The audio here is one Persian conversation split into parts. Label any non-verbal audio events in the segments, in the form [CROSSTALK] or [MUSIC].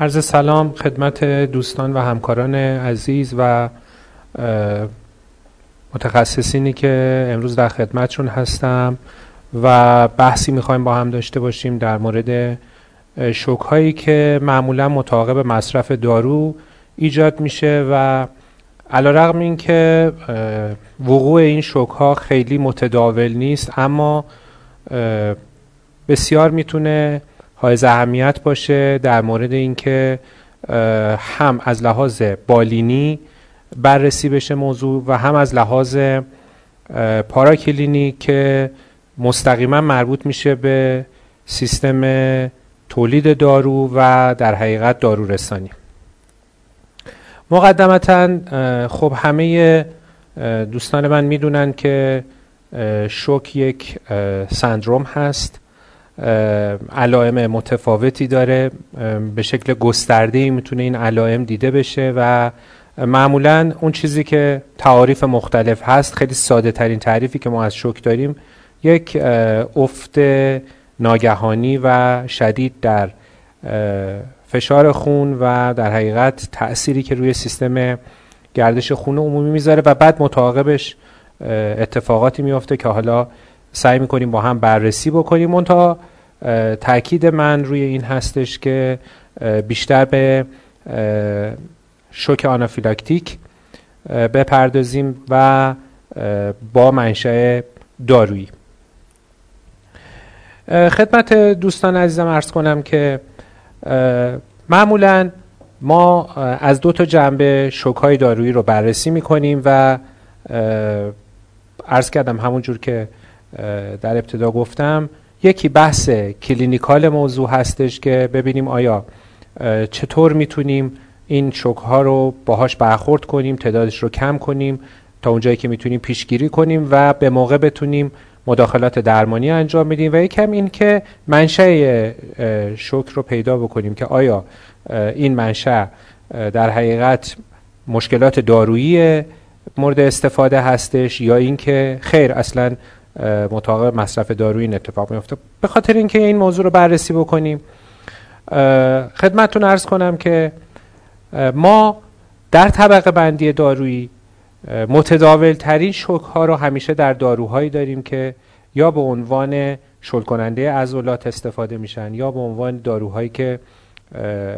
عرض سلام خدمت دوستان و همکاران عزیز و متخصصینی که امروز در خدمتشون هستم و بحثی می‌خوایم با هم داشته باشیم در مورد شوک هایی که معمولا متعاقب مصرف دارو ایجاد میشه و علا رقم این که وقوع این شوک ها خیلی متداول نیست اما بسیار می‌تونه های اهمیت باشه در مورد اینکه هم از لحاظ بالینی بررسی بشه موضوع و هم از لحاظ پاراکلینی که مستقیما مربوط میشه به سیستم تولید دارو و در حقیقت دارو رسانی مقدمتا خب همه دوستان من می‌دونن که شوک یک سندروم هست. علائم متفاوتی داره. به شکل گسترده می‌تونه این علائم دیده بشه و معمولا اون چیزی که تعاریف مختلف هست خیلی ساده ترین تعریفی که ما از شوک داریم یک افت ناگهانی و شدید در فشار خون و در حقیقت تأثیری که روی سیستم گردش خون عمومی می‌ذاره و بعد متعاقبش اتفاقاتی میافته که حالا سعی می‌کنیم با هم بررسی بکنیم. اون تا تاکید من روی این هستش که بیشتر به شوک آنافیلاکتیک بپردازیم و با منشأ دارویی. خدمت دوستان عزیزم ارز کنم که معمولا ما از دو تا جنبه شوک های دارویی رو بررسی می‌کنیم و ارز کردم همون جور که در ابتدا گفتم یکی بحث کلینیکال موضوع هستش که ببینیم آیا چطور می‌تونیم این شوک ها رو باهاش برخورد کنیم تعدادش رو کم کنیم تا اونجایی که می‌تونیم پیشگیری کنیم و به موقع بتونیم مداخلات درمانی انجام بدیم. و یکم این که منشأ شوک رو پیدا بکنیم که آیا این منشأ در حقیقت مشکلات دارویی مورد استفاده هستش یا اینکه خیر اصلا مطابق مصرف دارویی این اتفاق میفته به خاطر اینکه این موضوع رو بررسی بکنیم خدمتتون ارز کنم که ما در طبقه بندی دارویی متداول ترین شوک ها رو همیشه در داروهایی داریم که یا به عنوان شل کننده عضلات استفاده میشن یا به عنوان داروهایی که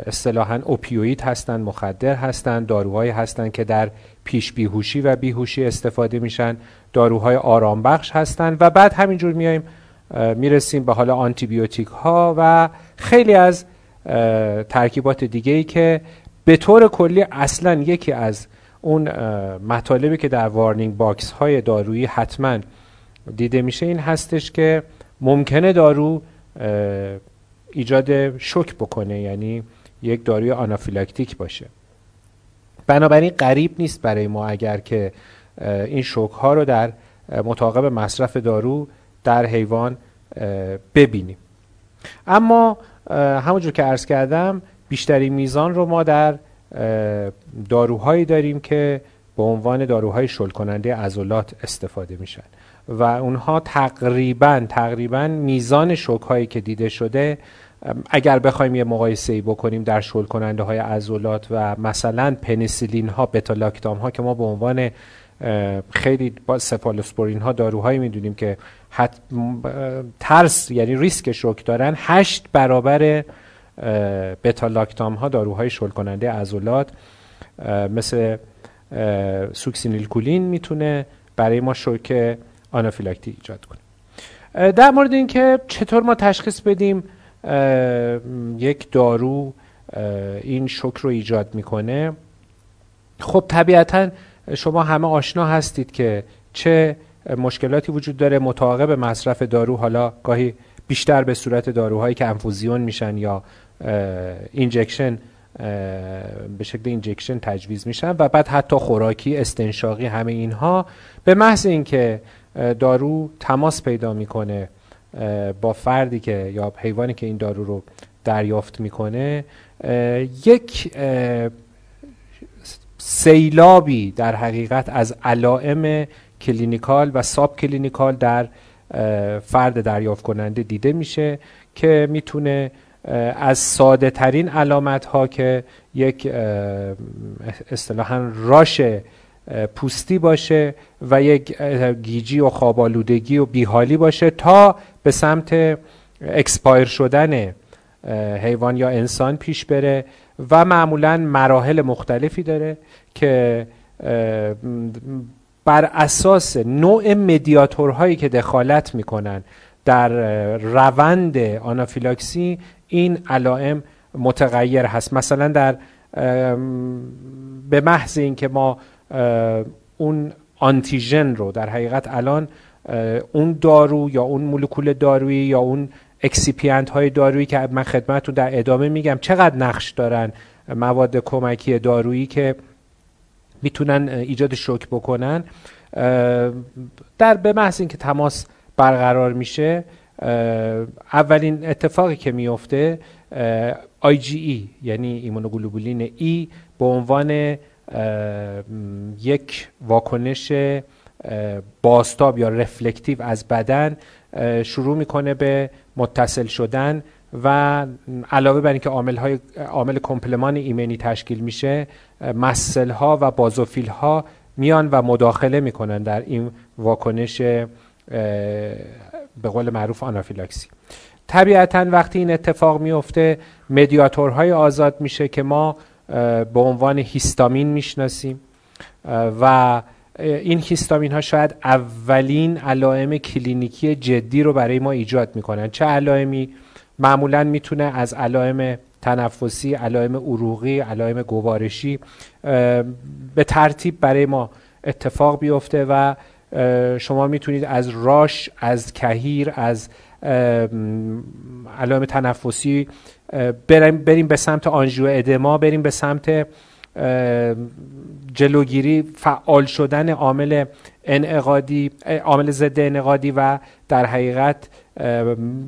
اصطلاحا اوپیوید هستند مخدر هستند داروهایی هستند که در پیش بیهوشی و بیهوشی استفاده میشن. داروهای آرام بخش هستند و بعد همینجور میایم می‌رسیم به حالا آنتیبیوتیک ها و خیلی از ترکیبات دیگه ای که به طور کلی اصلا یکی از اون مطالبی که در warning box های دارویی حتما دیده میشه این هستش که ممکنه دارو ایجاد شوک بکنه یعنی یک داروی آنافیلاکتیک باشه. بنابراین غریب نیست برای ما اگر که این شوک ها رو در متعاقب مصرف دارو در حیوان ببینیم. اما همونجور که عرض کردم بیشتری میزان رو ما در داروهایی داریم که به عنوان داروهای شل کننده عضلات استفاده میشن. و اونها تقریبا تقریبا میزان شوک هایی که دیده شده اگر بخوایم یه مقایسه ای بکنیم در شل کننده های عضلات و مثلا پنیسیلین ها بتالاکتام ها که ما به عنوان خیلی با سفالوسپورین ها داروهایی می‌دونیم که حت ترس یعنی ریسک شوک دارن هشت برابر بتالاکتام ها داروهای شل کننده عضلات مثل سوکسینیل کولین می‌تونه برای ما شوک آنافیلاکتی ایجاد کنه در مورد اینکه چطور ما تشخیص بدیم یک دارو این شوک رو ایجاد می‌کنه خب طبیعتا شما همه آشنا هستید که چه مشکلاتی وجود داره متعاقب مصرف دارو حالا گاهی بیشتر به صورت داروهایی که انفوزیون میشن یا injection به شکل injection تجویز میشن و بعد حتی خوراکی استنشاقی همه اینها. به محض اینکه دارو تماس پیدا می‌کنه با فردی که یا حیوانی که این دارو رو دریافت می‌کنه. یک سیلابی در حقیقت از علائم clinical و subclinical در فرد دریافت کننده دیده میشه که می‌تونه از ساده ترین علامت ها که یک اصطلاحا rash پوستی باشه و یک گیجی و خوابالودگی و بیحالی باشه تا به سمت expire شدن حیوان یا انسان پیش بره و معمولا مراحل مختلفی داره که بر اساس نوع مدیاتورهایی که دخالت می‌کنن در روند آنافیلاکسی این علائم متغیر هست. مثلا در به محض اینکه ما اون آنتیژن رو در حقیقت الان اون دارو یا اون مولکول دارویی یا اون excipient های دارویی که من خدمتتون در ادامه میگم چقدر نقش دارن مواد کمکی دارویی که می‌تونن ایجاد شوک بکنن. در به محض اینکه تماس برقرار میشه اولین اتفاقی که میفته IgE یعنی ایمونوگلوبولین E به عنوان یک واکنش باستاب یا رفلکتیو از بدن شروع می‌کنه به متصل شدن و علاوه بر اینکه عامل های عامل کمپلمان ایمنی تشکیل میشه مسل ها و بازوفیل ها میان و مداخله می‌کنن در این واکنش به قول معروف آنافیلاکسی. طبیعتا وقتی این اتفاق میفته مدیاتورهای آزاد میشه که ما به عنوان هیستامین می‌شناسیم. و این هیستامین ها شاید اولین علائم کلینیکی جدی رو برای ما ایجاد می‌کنن. چه علائمی؟ معمولا می‌تونه از علائم تنفسی علائم عروقی علائم گوارشی به ترتیب برای ما اتفاق بیفته و شما می‌تونید از راش از کهیر از علائم تنفسی بریم, بریم به سمت آنژیو ادما بریم به سمت جلوگیری فعال شدن عامل انعقادی عامل ضد انعقادی و در حقیقت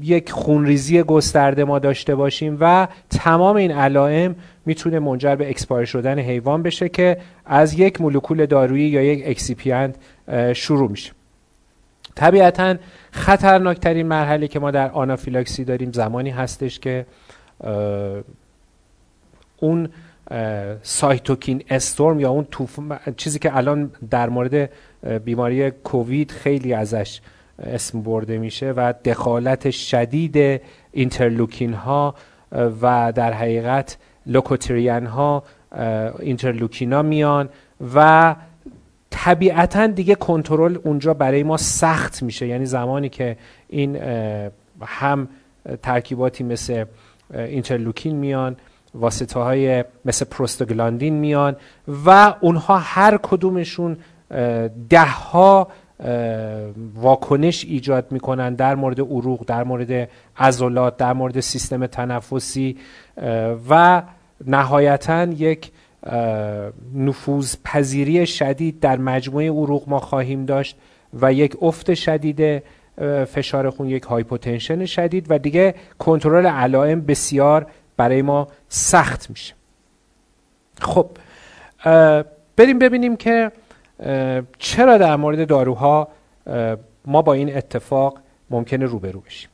یک خونریزی گسترده ما داشته باشیم و تمام این علائم می‌تونه منجر به expire شدن حیوان بشه که از یک مولکول دارویی یا یک excipient شروع میشه. طبیعتا خطرناکترین مرحله که ما در آنافیلاکسی داریم زمانی هستش که اون cytokine storm یا اون چیزی که الان در مورد بیماری کووید خیلی ازش اسم برده میشه و دخالت شدید اینترلوکین ها و در حقیقت لوکوترین ها اینترلوکینا میان و طبیعتا دیگه کنترل اونجا برای ما سخت میشه. یعنی زمانی که این هم ترکیباتی مثل اینترلوکین میان واسطه های مثل پروستوگلاندین میان و اونها هر کدومشون ده ها واکنش ایجاد می‌کنن در مورد عروق در مورد عضلات در مورد سیستم تنفسی و نهایتا یک نفوذ پذیری شدید در مجموعه عروق ما خواهیم داشت و یک افت شدید فشار خون یک hypotension شدید و دیگه کنترل علائم بسیار برای ما سخت میشه. خب بریم ببینیم که چرا در مورد داروها ما با این اتفاق ممکنه روبرو بشیم.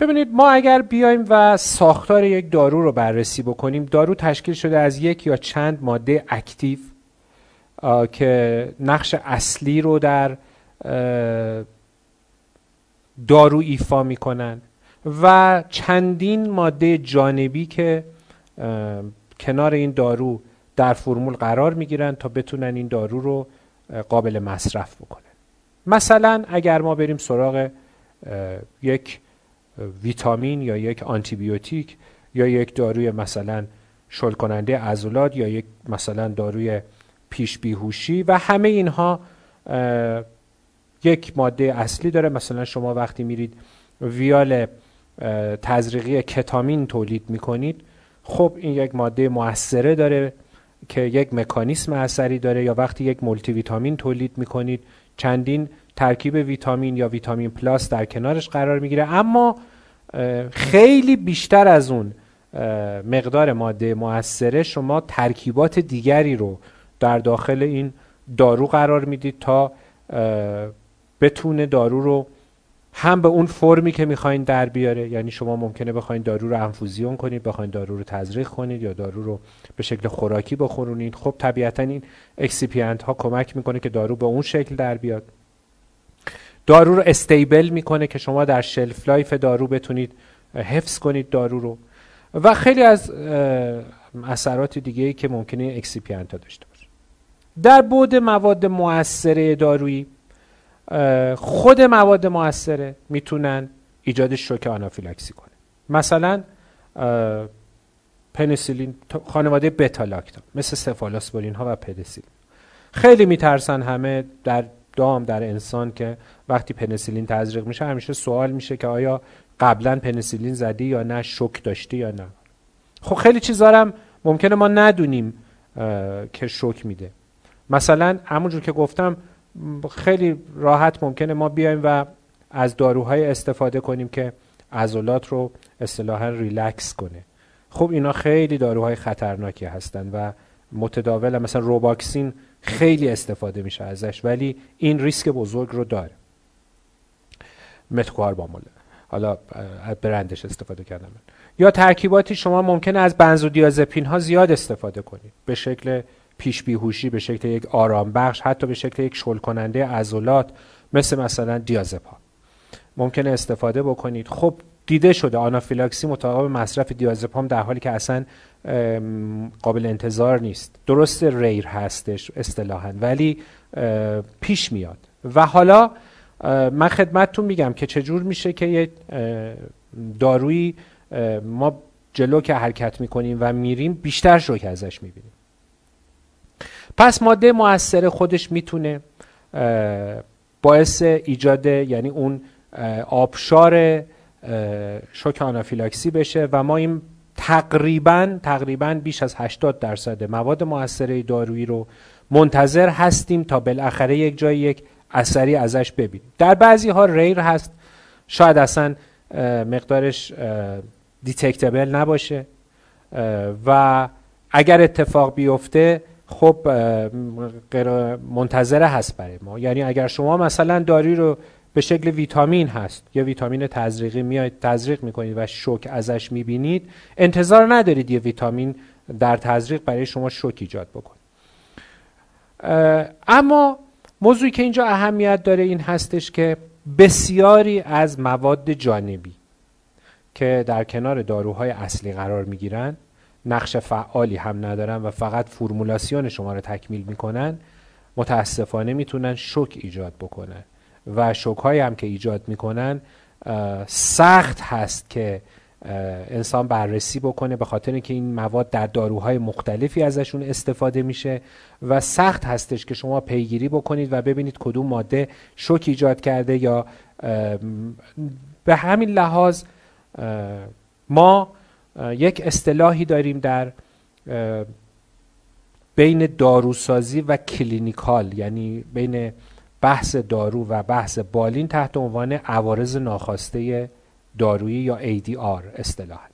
ببینید ما اگر بیایم و ساختار یک دارو رو بررسی بکنیم دارو تشکیل شده از یک یا چند ماده active که نقش اصلی رو در دارو ایفا می‌کنن و چندین ماده جانبی که کنار این دارو در فرمول قرار می‌گیرن تا بتونن این دارو رو قابل مصرف بکنن. مثلا اگر ما بریم سراغ یک ویتامین یا یک آنتیبیوتیک یا یک داروی مثلا شل کننده عضلات یا یک مثلا داروی پیش بیهوشی و همه اینها یک ماده اصلی داره. مثلا شما وقتی میرید ویال تزریقی کتامین تولید می‌کنید خب این یک ماده موثره داره که یک مکانیسم اثری داره یا وقتی یک مولتی ویتامین تولید می‌کنید چندین ترکیب ویتامین یا ویتامین پلاس در کنارش قرار می‌گیره. اما خیلی بیشتر از اون مقدار ماده موثره شما ترکیبات دیگری رو در داخل این دارو قرار می‌دید تا بتونه دارو رو هم به اون فرمی که می‌خواین در بیاره یعنی شما ممکنه بخواین دارو رو انفوزیون کنید بخواین دارو رو تزریق کنید یا دارو رو به شکل خوراکی بخورونید. خب طبیعتا این excipient ها کمک می‌کنه که دارو به اون شکل در بیاد. دارو رو stable می‌کنه که شما در shelf life دارو بتونید حفظ کنید دارو رو. و خیلی از اثرات دیگه ای که ممکنه excipient ها داشته باشه. در مورد مواد موثره دارویی خود مواد موثره می‌تونن ایجاد شوک آنافیلاکسی کنه. مثلا پنیسیلین خانواده بتالاکتام مثل سفالاسپورین ها و پنیسیلین خیلی میترسن همه در دام در انسان که وقتی پنیسیلین تزریق میشه همیشه سوال میشه که آیا قبلا پنیسیلین زدی یا نه شوک داشتی یا نه؟ خب خیلی چیزا هم ممکنه ما ندونیم که شوک میده. مثلا همونجور که گفتم خیلی راحت ممکنه ما بیایم و از داروهای استفاده کنیم که عضلات رو اصطلاحا ریلکس کنه. خب اینا خیلی داروهای خطرناکی هستند و متداول مثلا روباکسین خیلی استفاده میشه ازش ولی این ریسک بزرگ رو داره. متکواربامول حالا برندش استفاده کردم یا ترکیباتی شما ممکنه از بنزودیازپین ها زیاد استفاده کنید. به شکل پیش بیهوشی به شکل یک آرام بخش حتی به شکل یک شل کننده عضلات مثل مثلا دیازپام ممکنه استفاده بکنید. خب دیده شده. آنافیلاکسی مطابق مصرف دیازپام در حالی که اصلا قابل انتظار نیست. درست ریر هستش اصطلاحا. ولی پیش میاد. و حالا من خدمتتون میگم که چجور میشه که یه دارویی ما جلو که حرکت می‌کنیم و میریم بیشتر شوک ازش می‌بینیم. پس ماده موثر خودش می‌تونه باعث ایجاد یعنی اون آبشار شوک آنافیلاکسی بشه و ما این تقریبا تقریبا بیش از 80 درصد مواد موثره دارویی رو منتظر هستیم تا بالاخره یک جای یک اثری ازش ببینیم. در بعضی ها ریر هست. شاید اصلا مقدارش دیتکتبل نباشه. و اگر اتفاق بیفته خب منتظر هست برای ما. یعنی اگر شما مثلا داری رو به شکل ویتامین هست یا ویتامین تزریقی میاید تزریق می‌کنید و شوک ازش می‌بینید انتظار ندارید یه ویتامین در تزریق برای شما شوک ایجاد بکنه. اما موضوعی که اینجا اهمیت داره این هستش که بسیاری از مواد جانبی که در کنار داروهای اصلی قرار می‌گیرن نقش فعالی هم ندارن و فقط فرمولاسیون شما رو تکمیل می‌کنن متاسفانه می‌تونن شوک ایجاد بکنن. و های هم که ایجاد می‌کنن سخت هست که انسان بررسی بکنه به خاطر اینکه این مواد در داروهای مختلفی ازشون استفاده میشه و سخت هستش که شما پیگیری بکنید و ببینید کدوم ماده شوک ایجاد کرده یا به همین لحاظ ما یک اصطلاحی داریم در بین داروسازی و clinical یعنی بین بحث دارو و بحث بالین تحت عنوان عوارض ناخواسته دارویی یا ADR اصطلاحا.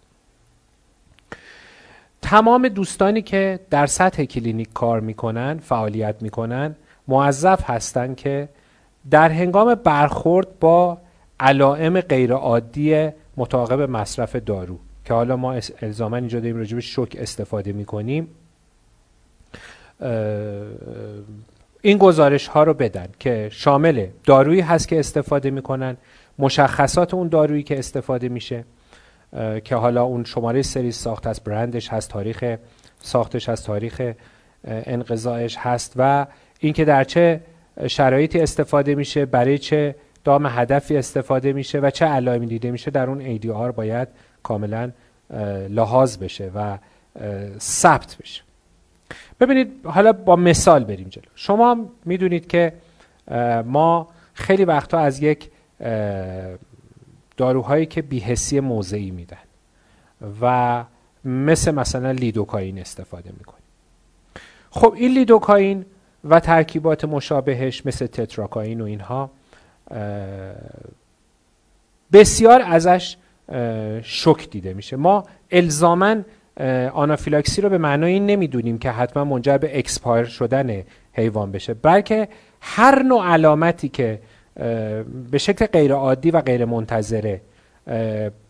تمام دوستانی که در سطح کلینیک کار می‌کنن فعالیت می‌کنن موظف هستند که در هنگام برخورد با علائم غیرعادی متعاقب مصرف دارو که حالا ما الزاما اینجا داریم راجع به شوک استفاده می‌کنیم این گزارش ها رو بدن که شامل دارویی هست که استفاده می‌کنن مشخصات اون دارویی که استفاده میشه که حالا اون شماره سری ساخت از برندش هست تاریخ ساختش هست تاریخ انقضایش هست و اینکه در چه شرایطی استفاده میشه برای چه دام هدفی استفاده میشه و چه علائمی دیده میشه در اون ADR باید کاملا لحاظ بشه و ثبت بشه. ببینید حالا با مثال بریم جلو. شما می‌دونید که ما خیلی وقتا از یک داروهایی که بیهسی موضعی میدن و مثل مثلا لیدوکاین استفاده می‌کنیم. خب این لیدوکاین و ترکیبات مشابهش مثل تتراکاین و اینها بسیار ازش شوک دیده میشه. ما الزاما آنافیلاکسی رو به معنای این نمی‌دونیم که حتما منجر به expire شدن حیوان بشه بلکه هر نوع علامتی که به شکل غیر عادی و غیر منتظره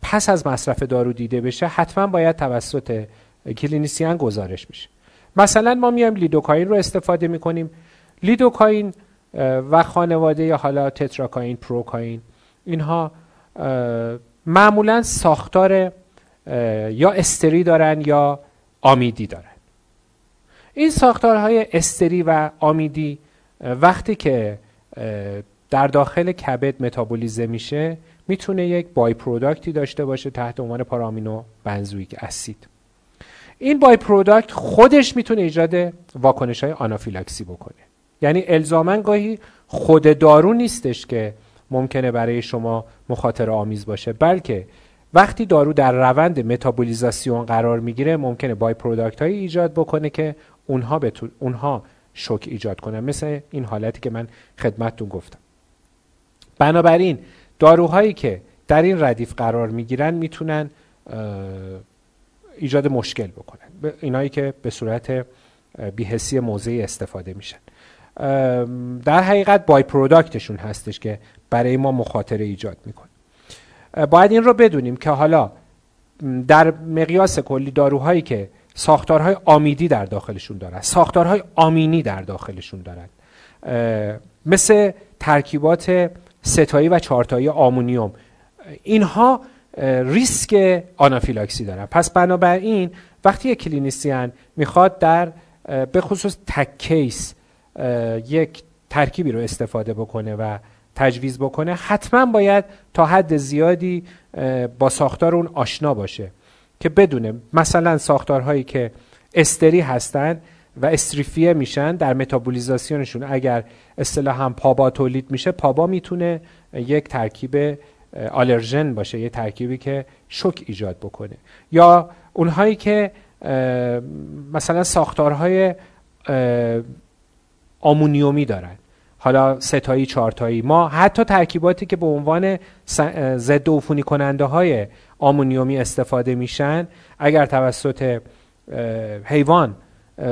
پس از مصرف دارو دیده بشه حتما باید توسط clinician گزارش بشه. مثلا ما میایم لیدوکاین رو استفاده می‌کنیم. لیدوکاین و خانواده یا حالا تتراکاین پروکاین اینها معمولا ساختار یا استری دارن یا آمیدی دارن. این ساختارهای استری و آمیدی وقتی که در داخل کبد متابولیزه میشه می‌تونه یک by-product ی داشته باشه تحت عنوان para-aminobenzoic acid. این by-product خودش می‌تونه ایجاد واکنش های آنافیلاکسی بکنه. یعنی الزاما گاهی خود دارو نیستش که ممکنه برای شما مخاطره آمیز باشه بلکه وقتی دارو در روند متابولیزاسیون قرار می‌گیره ممکنه by-product های ایجاد بکنه که اونها بتون اونها شوک ایجاد کنن. مثل این حالتی که من خدمتتون گفتم. بنابراین داروهایی که در این ردیف قرار می‌گیرن می‌تونن ایجاد مشکل بکنن. اینایی که به صورت بیهسی موضعی استفاده میشن. در حقیقت بای پروداکتشون هستش که برای ما مخاطره ایجاد می‌کنه. باید این رو بدونیم که حالا در مقیاس کلی داروهایی که ساختارهای آمیدی در داخلشون دارن ساختارهای آمینی در داخلشون دارن مثل ترکیبات سه تایی و چهارتایی آمونیوم. اینها ریسک آنافیلاکسی دارن. پس بنابراین وقتی یک clinician می‌خواد در به خصوص تک case یک ترکیبی رو استفاده بکنه و تجویز بکنه حتما باید تا حد زیادی با ساختار اون آشنا باشه که بدونه. مثلا ساختارهایی که استری هستن و استریفیه میشن در متابولیزاسیونشون. اگر اصطلاح هم PABA تولید میشه PABA می‌تونه یک ترکیب allergen باشه یه ترکیبی که شوک ایجاد بکنه. یا اونهایی که مثلا ساختارهای آمونیومی دارن. حالا سه تایی چهارتایی ما حتی ترکیباتی که به عنوان ضد عفونی کننده های آمونیومی استفاده میشن اگر توسط حیوان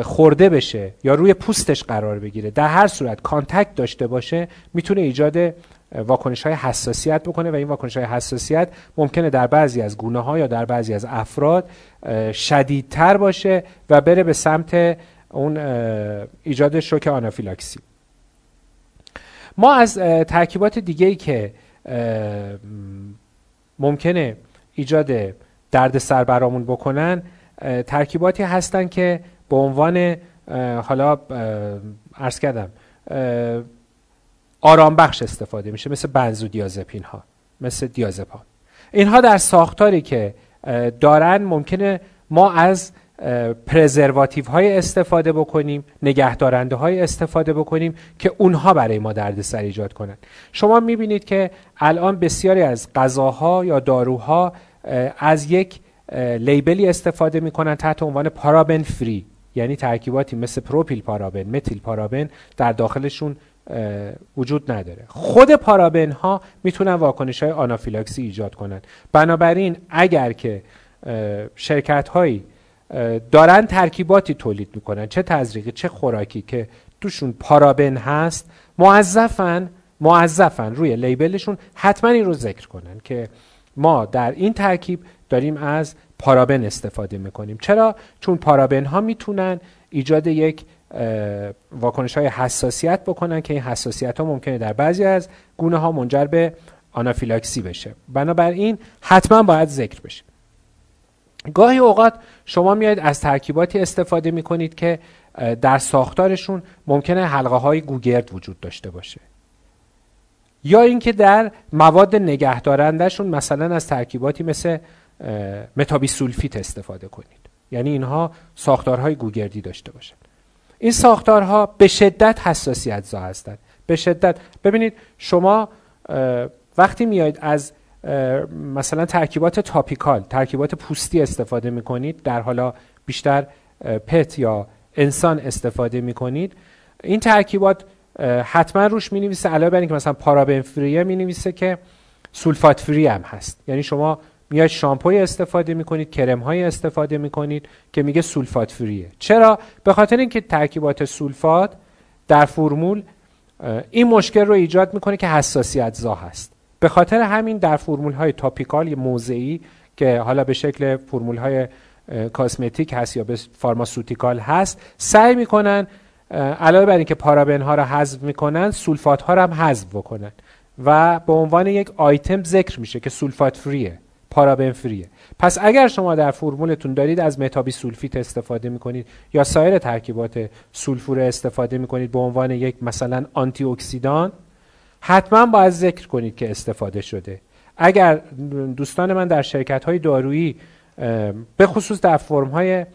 خورده بشه یا روی پوستش قرار بگیره در هر صورت contact داشته باشه می‌تونه ایجاد واکنش های حساسیت بکنه و این واکنش های حساسیت ممکنه در بعضی از گونه ها یا در بعضی از افراد شدیدتر باشه و بره به سمت اون ایجاد شوک آنافیلاکسی. ما از ترکیبات دیگه ای که ممکنه ایجاد درد سر برامون بکنن ترکیباتی هستن که به عنوان حالا عرض کردم آرام بخش استفاده میشه مثل بنزودیازپین ها مثل دیازپان. اینها در ساختاری که دارن ممکنه ما از پرزرواتیو های استفاده بکنیم نگهدارنده های استفاده بکنیم که اونها برای ما دردسر ایجاد کنند شما می‌بینید که الان بسیاری از غذاها یا داروها از یک لیبلی استفاده می‌کنن تحت عنوان پارابن فری. یعنی ترکیباتی مثل پروپیل پارابن متیل پارابن در داخلشون وجود نداره. خود پارابن ها می‌تونن واکنش های آنافیلاکسی ایجاد کنند بنابراین اگر که شرکت هایی دارن ترکیباتی تولید می‌کنن چه تزریقی چه خوراکی که توشون پارابن هست موظفن موظفن روی لیبلشون حتما این رو ذکر کنن که ما در این ترکیب داریم از پارابن استفاده می‌کنیم. چرا؟ چون پارابن ها می‌تونن ایجاد یک واکنش های حساسیت بکنن که این حساسیت ها ممکنه در بعضی از گونه ها منجر به آنافیلاکسی بشه. بنابراین حتما باید ذکر بشه. گاهی اوقات شما میاید از ترکیباتی استفاده می کنید که در ساختارشون ممکنه حلقه های گوگرد وجود داشته باشه. یا اینکه در مواد نگهدارندهشون مثلا از ترکیباتی مثل متابیسولفیت استفاده کنید. یعنی اینها ساختارهای گوگردی داشته باشن. این ساختارها به شدت حساسیت زا هستند. به شدت. ببینید شما وقتی میایید از مثلا ترکیبات topical ترکیبات پوستی استفاده می‌کنید در حالا بیشتر pet یا انسان استفاده می‌کنید این ترکیبات حتما روش می نویسه علاوه بر اینکه مثلا paraben free یه می نویسه که sulfate free هم هست. یعنی شما میاید شامپوی استفاده می‌کنید کرم های استفاده می‌کنید که میگه sulfate free یه. چرا؟ به خاطر اینکه ترکیبات سولفات در فرمول این مشکل رو ایجاد می‌کنه که حساسیت زا هست. به خاطر همین در فرمول های topical موضعی که حالا به شکل فرمول های cosmetic هست یا به pharmaceutical هست سعی می‌کنن علاوه بر اینکه پارابن ها رو حذف می‌کنن سولفات ها رو هم حذف بکنن. و به عنوان یک آیتم ذکر میشه که sulfate free یه. paraben free یه پس اگر شما در فرمولتون دارید از متابی سولفیت استفاده می‌کنید یا سایر ترکیبات سولفور استفاده می‌کنید به عنوان یک مثلا آنتی اکسیدان حتما باید ذکر کنید که استفاده شده. اگر دوستان من در شرکت های دارویی به خصوص در فرم های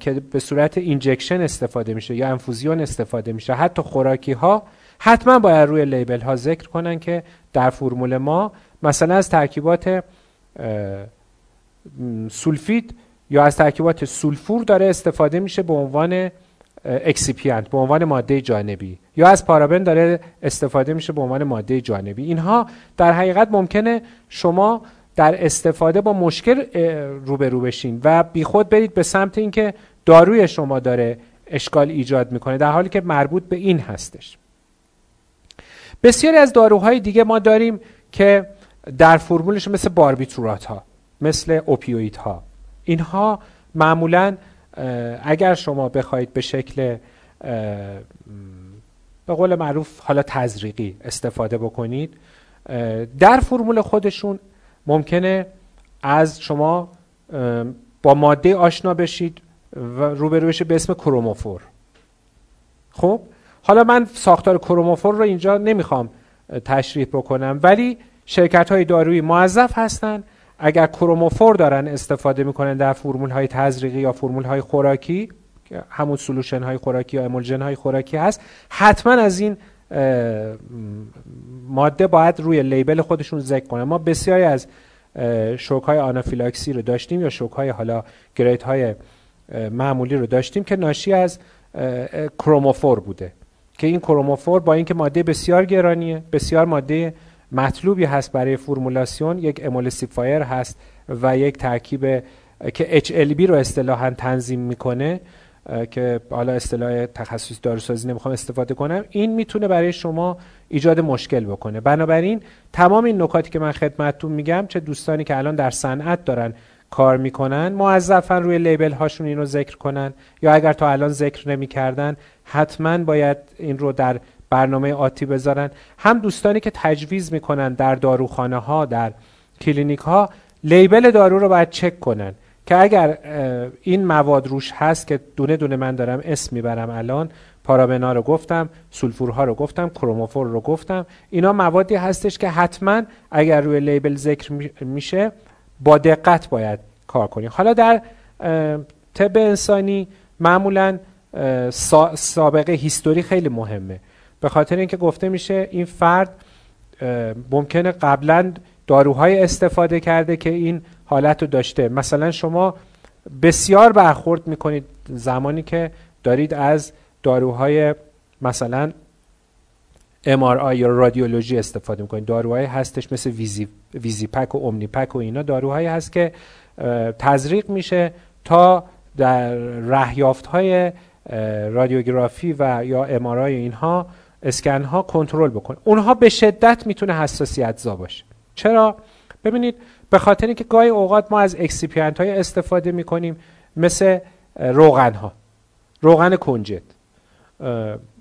که به صورت injection استفاده میشه یا انفوزیون استفاده میشه حتی خوراکی ها حتما باید روی label ها ذکر کنن که در فرمول ما مثلا از ترکیبات سولفید یا از ترکیبات سولفور داره استفاده میشه به عنوان excipient به عنوان ماده جانبی. یا از پارابن داره استفاده میشه به عنوان ماده جانبی. اینها در حقیقت ممکنه شما در استفاده با مشکل روبرو بشین و بیخود برید به سمت اینکه داروی شما داره اشکال ایجاد می‌کنه در حالی که مربوط به این هستش. بسیاری از داروهای دیگه ما داریم که در فرمولش مثل باربیتورات ها مثل اوپیوید ها اینها معمولا اگر شما بخواید به شکل به قول معروف حالا تزریقی استفاده بکنید در فرمول خودشون ممکنه از شما با ماده آشنا بشید و روبرو بشه به اسم کروموفور. خب؟ حالا من ساختار کروموفور رو اینجا نمی‌خوام تشریح بکنم ولی شرکت های دارویی موظف هستن اگر کروموفور دارن استفاده می‌کنن در فرمول های تزریقی یا فرمول های خوراکی همون سلوشن های خوراکی یا امولژن های خوراکی هست حتما از این ماده باید روی لیبل خودشون ذکر کنن. ما بسیاری از شوک های آنافیلاکسی رو داشتیم یا شوک های حالا گریت های معمولی رو داشتیم که ناشی از کروموفور بوده. که این کروموفور با اینکه ماده بسیار گرانیه بسیار ماده مطلوبی هست برای فرمولاسیون یک امولسیفایر هست و یک ترکیب که HLB رو اصطلاحا تنظیم می‌کنه که حالا اصطلاح تخصص داروسازی نمی‌خوام استفاده کنم. این می‌تونه برای شما ایجاد مشکل بکنه. بنابراین تمام این نکاتی که من خدمتتون میگم چه دوستانی که الان در صنعت دارن کار می‌کنن موظفا روی label هاشون اینو ذکر کنن یا اگر تا الان ذکر نمی‌کردن حتما باید این رو در برنامه آتی بذارن. هم دوستانی که تجویز می‌کنن در داروخانه ها در کلینیک ها label دارو رو باید چک کنن که اگر این مواد روش هست که دونه دونه من دارم اسم می‌برم الان پارابنا رو گفتم سولفورها رو گفتم کروموفور رو گفتم اینا موادی هستش که حتما اگر روی لیبل ذکر میشه با دقت باید کار کنیم حالا در طب انسانی معمولا سابقه هیستوری خیلی مهمه. به خاطر اینکه گفته میشه این فرد ممکنه قبلا داروهای استفاده کرده که این حالت رو داشته. مثلا شما بسیار برخورد می‌کنید زمانی که دارید از داروهای مثلا MRI یا رادیولوژی استفاده می‌کنید. داروهایی هستش مثل ویزی, Visipaque و Omnipaque و اینا. داروهایی هست که تزریق میشه تا در رهیافت های رادیوگرافی و یا MRI اینها اسکن ها کنترل بکنه اونها به شدت می‌تونه حساسیت زا باشه. چرا؟ ببینید به خاطر اینکه گاهی اوقات ما از excipient های استفاده می‌کنیم مثل روغن ها روغن کنجد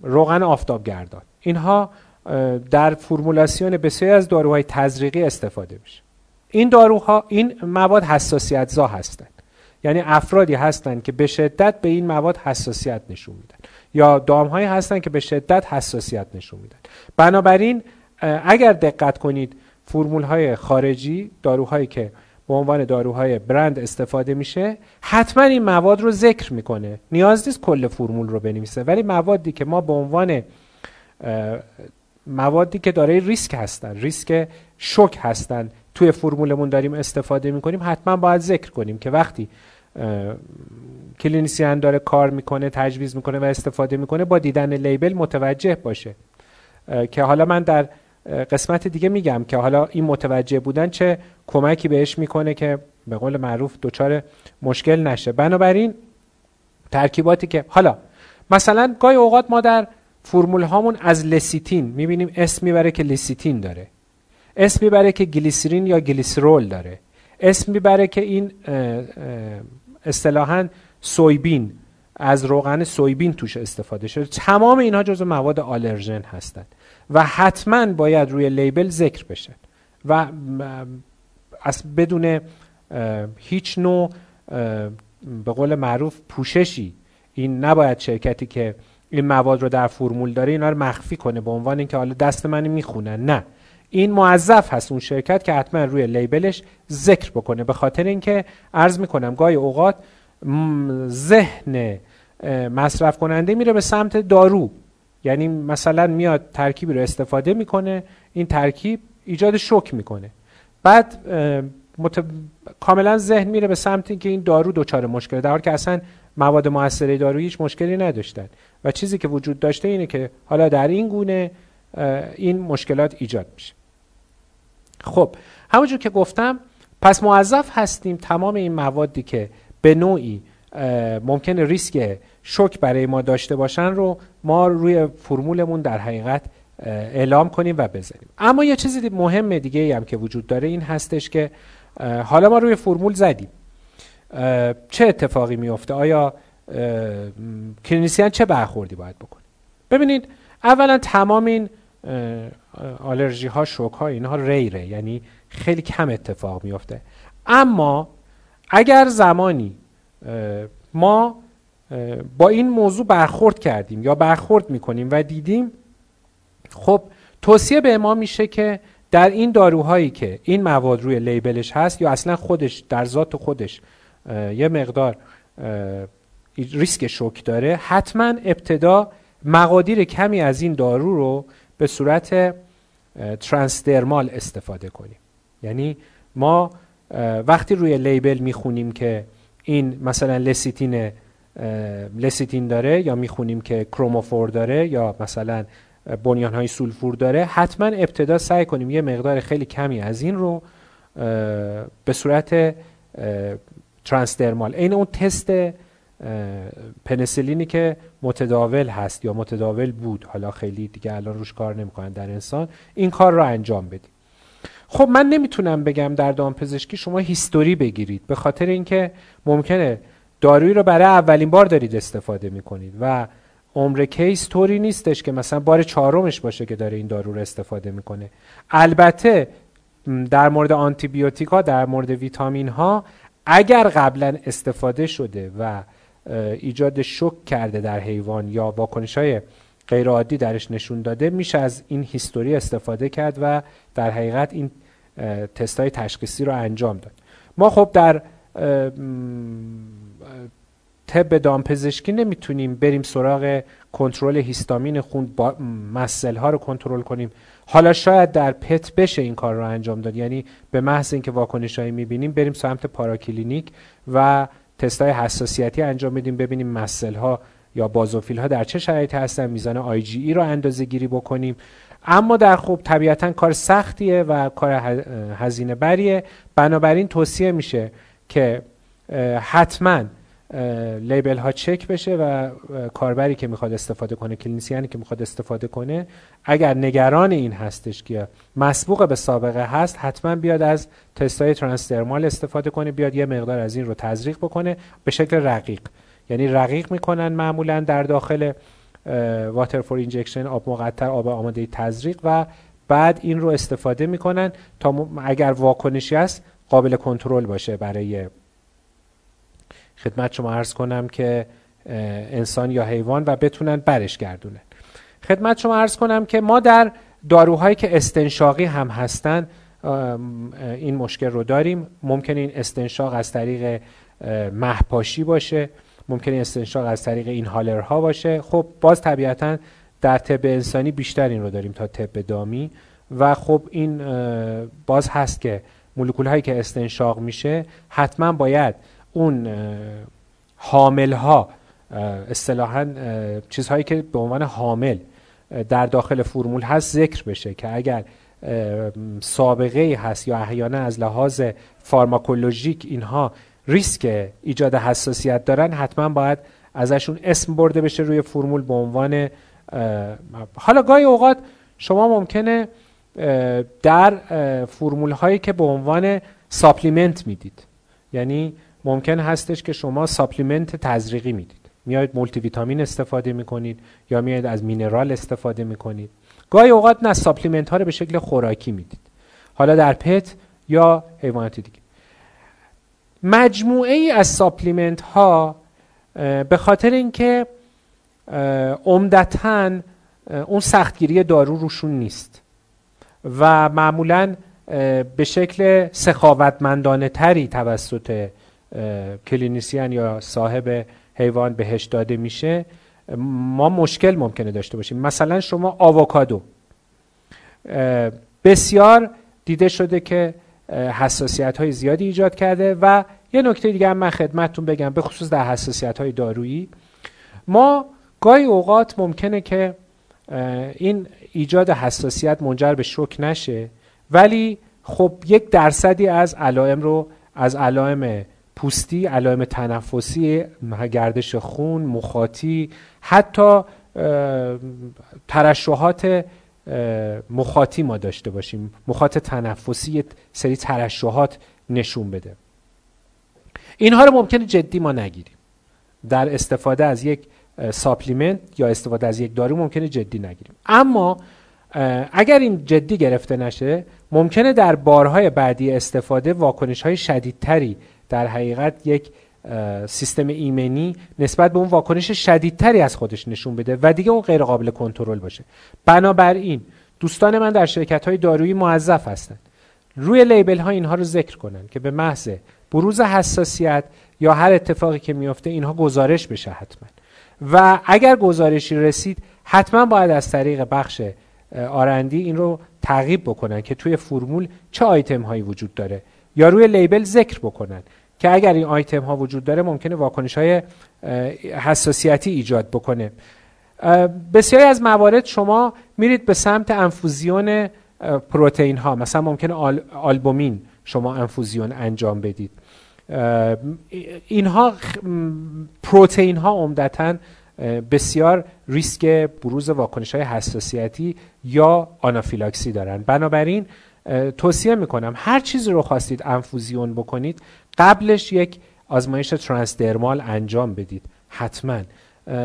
روغن آفتابگردان. اینها در فرمولاسیون بسیاری از داروهای تزریقی استفاده میشه. این داروها این مواد حساسیت زا هستند یعنی افرادی هستند که به شدت به این مواد حساسیت نشون میدن. یا دامهایی هستند که به شدت حساسیت نشون میدن. بنابراین اگر دقت کنید فرمول های خارجی داروهایی که به عنوان داروهای برند استفاده میشه حتما این مواد رو ذکر می‌کنه. نیاز نیست کل فرمول رو بنویسه ولی موادی که ما به عنوان موادی که دارای ریسک هستن ریسک شوک هستن توی فرمولمون داریم استفاده می‌کنیم حتما باید ذکر کنیم که وقتی کلینیسیان داره کار می‌کنه تجویز می‌کنه و استفاده می‌کنه با دیدن لیبل متوجه باشه. که حالا من در قسمت دیگه میگم که حالا این متوجه بودن چه کمکی بهش می‌کنه که به قول معروف دچار مشکل نشه. بنابراین ترکیباتی که حالا مثلا گاهی اوقات ما در فرمول هامون از لسیتین می‌بینیم اسم می‌بره که لسیتین داره. اسم می‌بره که گلیسرین یا گلیسرول داره. اسم می‌بره که این اصطلاحا soybean از روغن soybean توش استفاده شده. تمام اینها جزو مواد آلرژن هستند و حتما باید روی لیبل ذکر بشه و از بدون هیچ نوع به قول معروف پوششی. این نباید شرکتی که این مواد رو در فرمول داره اینا رو مخفی کنه به عنوان اینکه حالا دست من می‌خونن نه. این موظف هست اون شرکت که حتما روی لیبلش ذکر بکنه. به خاطر اینکه عرض می‌کنم گاهی اوقات ذهن مصرف کننده میره به سمت دارو. یعنی مثلا میاد ترکیبی رو استفاده می‌کنه این ترکیب ایجاد شک می‌کنه. بعد مت... کاملا ذهن میره به سمت اینکه این دارو دچار مشکل در حالی که اصلا مواد موثره دارویی هیچ مشکلی نداشتن. و چیزی که وجود داشته اینه که حالا در این گونه این مشکلات ایجاد میشه. خب همونجور که گفتم پس موظف هستیم تمام این موادی که به نوعی ممکن ریسک شک برای ما داشته باشن رو ما روی فرمولمون در حقیقت اعلام کنیم و بذاریم اما یه چیزی مهم دیگه هم که وجود داره این هستش که حالا ما روی فرمول زدیم. چه اتفاقی میفته آیا کلینیسیان چه برخوردی باید بکنه ببینید اولا تمام این آلرژی ها شوک ها اینها ریره یعنی خیلی کم اتفاق میفته اما اگر زمانی ما با این موضوع برخورد کردیم یا برخورد می‌کنیم و دیدیم خب توصیه به ما میشه که در این داروهایی که این مواد روی لیبلش هست یا اصلا خودش در ذات خودش یه مقدار ریسک شوک داره حتما ابتدا مقادیر کمی از این دارو رو به صورت ترانسدرمال استفاده کنیم. یعنی ما وقتی روی لیبل می‌خونیم که این مثلا لسیتین لسیتین داره یا می‌خونیم که کروموفور داره یا مثلا بنیان های سولفور داره حتما ابتدا سعی کنیم یه مقدار خیلی کمی از این رو به صورت ترانسدرمال این اون تست پنسلینی که متداول هست یا متداول بود حالا خیلی دیگه الان روش کار نمی‌کنن در انسان این کار رو انجام بدیم. خب من نمی‌تونم بگم در دامپزشکی شما هیستوری بگیرید. به خاطر اینکه ممکنه دارویی رو برای اولین بار دارید استفاده می‌کنید و عمر کیس طوری نیستش که مثلا بار چهارمش باشه که داره این دارو رو استفاده می‌کنه. البته در مورد آنتیبیوتیک ها در مورد ویتامین ها اگر قبلا استفاده شده و ایجاد شک کرده در حیوان یا واکنش های غیر عادی درش نشون داده میشه از این هیستوری استفاده کرد و در حقیقت این تست های تشخیصی رو انجام داد. ما خب در طب دامپزشکی نمی‌تونیم بریم سراغ کنترل هیستامین خون با مسل ها رو کنترل کنیم. حالا شاید در پت بشه این کار رو انجام داد. یعنی به محض اینکه واکنش هایی می‌بینیم بریم سمت پاراکلینیک و تست های حساسیتی انجام بدیم ببینیم mast cell ها یا بازوفیل ها در چه شرایطی هستن میزان آی جی ای رو اندازه گیری بکنیم. اما در خوب طبیعتا کار سختیه و کار هزینه بریه. بنابراین توصیه میشه که حتما label ها چک بشه و کاربری که می‌خواد استفاده کنه clinician ی که می‌خواد استفاده کنه اگر نگران این هستش که مسبوق به سابقه هست حتما بیاد از تستای ترانسدرمال استفاده کنه بیاد یه مقدار از این رو تزریق بکنه به شکل رقیق. یعنی رقیق می‌کنن معمولا در داخل واتر فور اینجکشن آب مقطر آب آماده تزریق و بعد این رو استفاده می‌کنن تا اگر واکنشی هست قابل کنترل باشه برای خدمت. شما عرض کنم که انسان یا حیوان و بتونن برش گردونن. خدمت شما عرض کنم که ما در داروهایی که استنشاقی هم هستن این مشکل رو داریم. ممکن این استنشاق از طریق محپاشی باشه. ممکن استنشاق از طریق این هالرها باشه. خب باز طبیعتا در طب انسانی بیشتر این رو داریم تا طب دامی. و خب این باز هست که مولکول هایی که استنشاق میشه حتما باید اون حامل ها اصطلاحا چیزهایی که به عنوان حامل در داخل فرمول هست ذکر بشه که اگر سابقه هست یا احیانا از لحاظ فارماکولوژیک اینها ریسک ایجاد حساسیت دارن حتما باید ازشون اسم برده بشه روی فرمول به عنوان حالا گاهی اوقات شما ممکنه در فرمول هایی که به عنوان supplement می‌دید. یعنی ممکن هستش که شما supplement تزریقی می‌دید. میاید مولتی ویتامین استفاده می‌کنید یا میاید از mineral استفاده می‌کنید. گاهی اوقات نه supplement ها رو به شکل خوراکی می‌دید. حالا در pet یا حیوانات دیگه. مجموعه ای از supplement ها به خاطر اینکه عمدتا اون سختگیری دارو روشون نیست و معمولا به شکل سخاوتمندانه تری توسط کلینیسیان یا صاحب حیوان بهش داده میشه ما مشکل ممکنه داشته باشیم. مثلا شما آووکادو. بسیار دیده شده که حساسیت های زیادی ایجاد کرده و یه نکته دیگه هم من خدمتتون بگم به خصوص در حساسیت های دارویی. ما گاهی اوقات ممکنه که این ایجاد حساسیت منجر به شوک نشه ولی خب یک درصدی از علائم رو از علائم پوستی، علائم تنفسی، گردش خون، مخاطی حتی ترشحات مخاطی ما داشته باشیم. مخاط تنفسی سری ترشحات نشون بده. اینها رو ممکنه جدی ما نگیریم. در استفاده از یک ساپلیمنت یا استفاده از یک دارو ممکنه جدی نگیریم. اما اگر این جدی گرفته نشه ممکنه در بارهای بعدی استفاده واکنش های شدیدتری در حقیقت یک سیستم ایمنی نسبت به اون واکنش شدیدتری از خودش نشون بده و دیگه اون غیر قابل کنترل باشه. بنابراین دوستان من در شرکت های دارویی موظف هستند. روی لیبل ها اینها رو ذکر کنن که به محض بروز حساسیت یا هر اتفاقی که میفته اینها گزارش بشه حتما. و اگر گزارشی رسید حتما باید از طریق بخش آرندی این رو تعقیب بکنن که توی فرمول چه آیتم هایی وجود داره یا روی لیبل ذکر بکنن. که اگر این آیتم ها وجود داره ممکنه واکنش های حساسیتی ایجاد بکنه. بسیاری از موارد شما میرید به سمت انفوزیون پروتئین ها. مثلا ممکنه آل، آلبومین شما انفوزیون انجام بدید. اینها پروتئین ها عمدتا بسیار ریسک بروز واکنش های حساسیتی یا آنافیلاکسی دارن. بنابراین توصیه می‌کنم. هر چیزی رو خواستید انفوزیون بکنید قبلش یک آزمایش ترانسدرمال انجام بدید. حتما.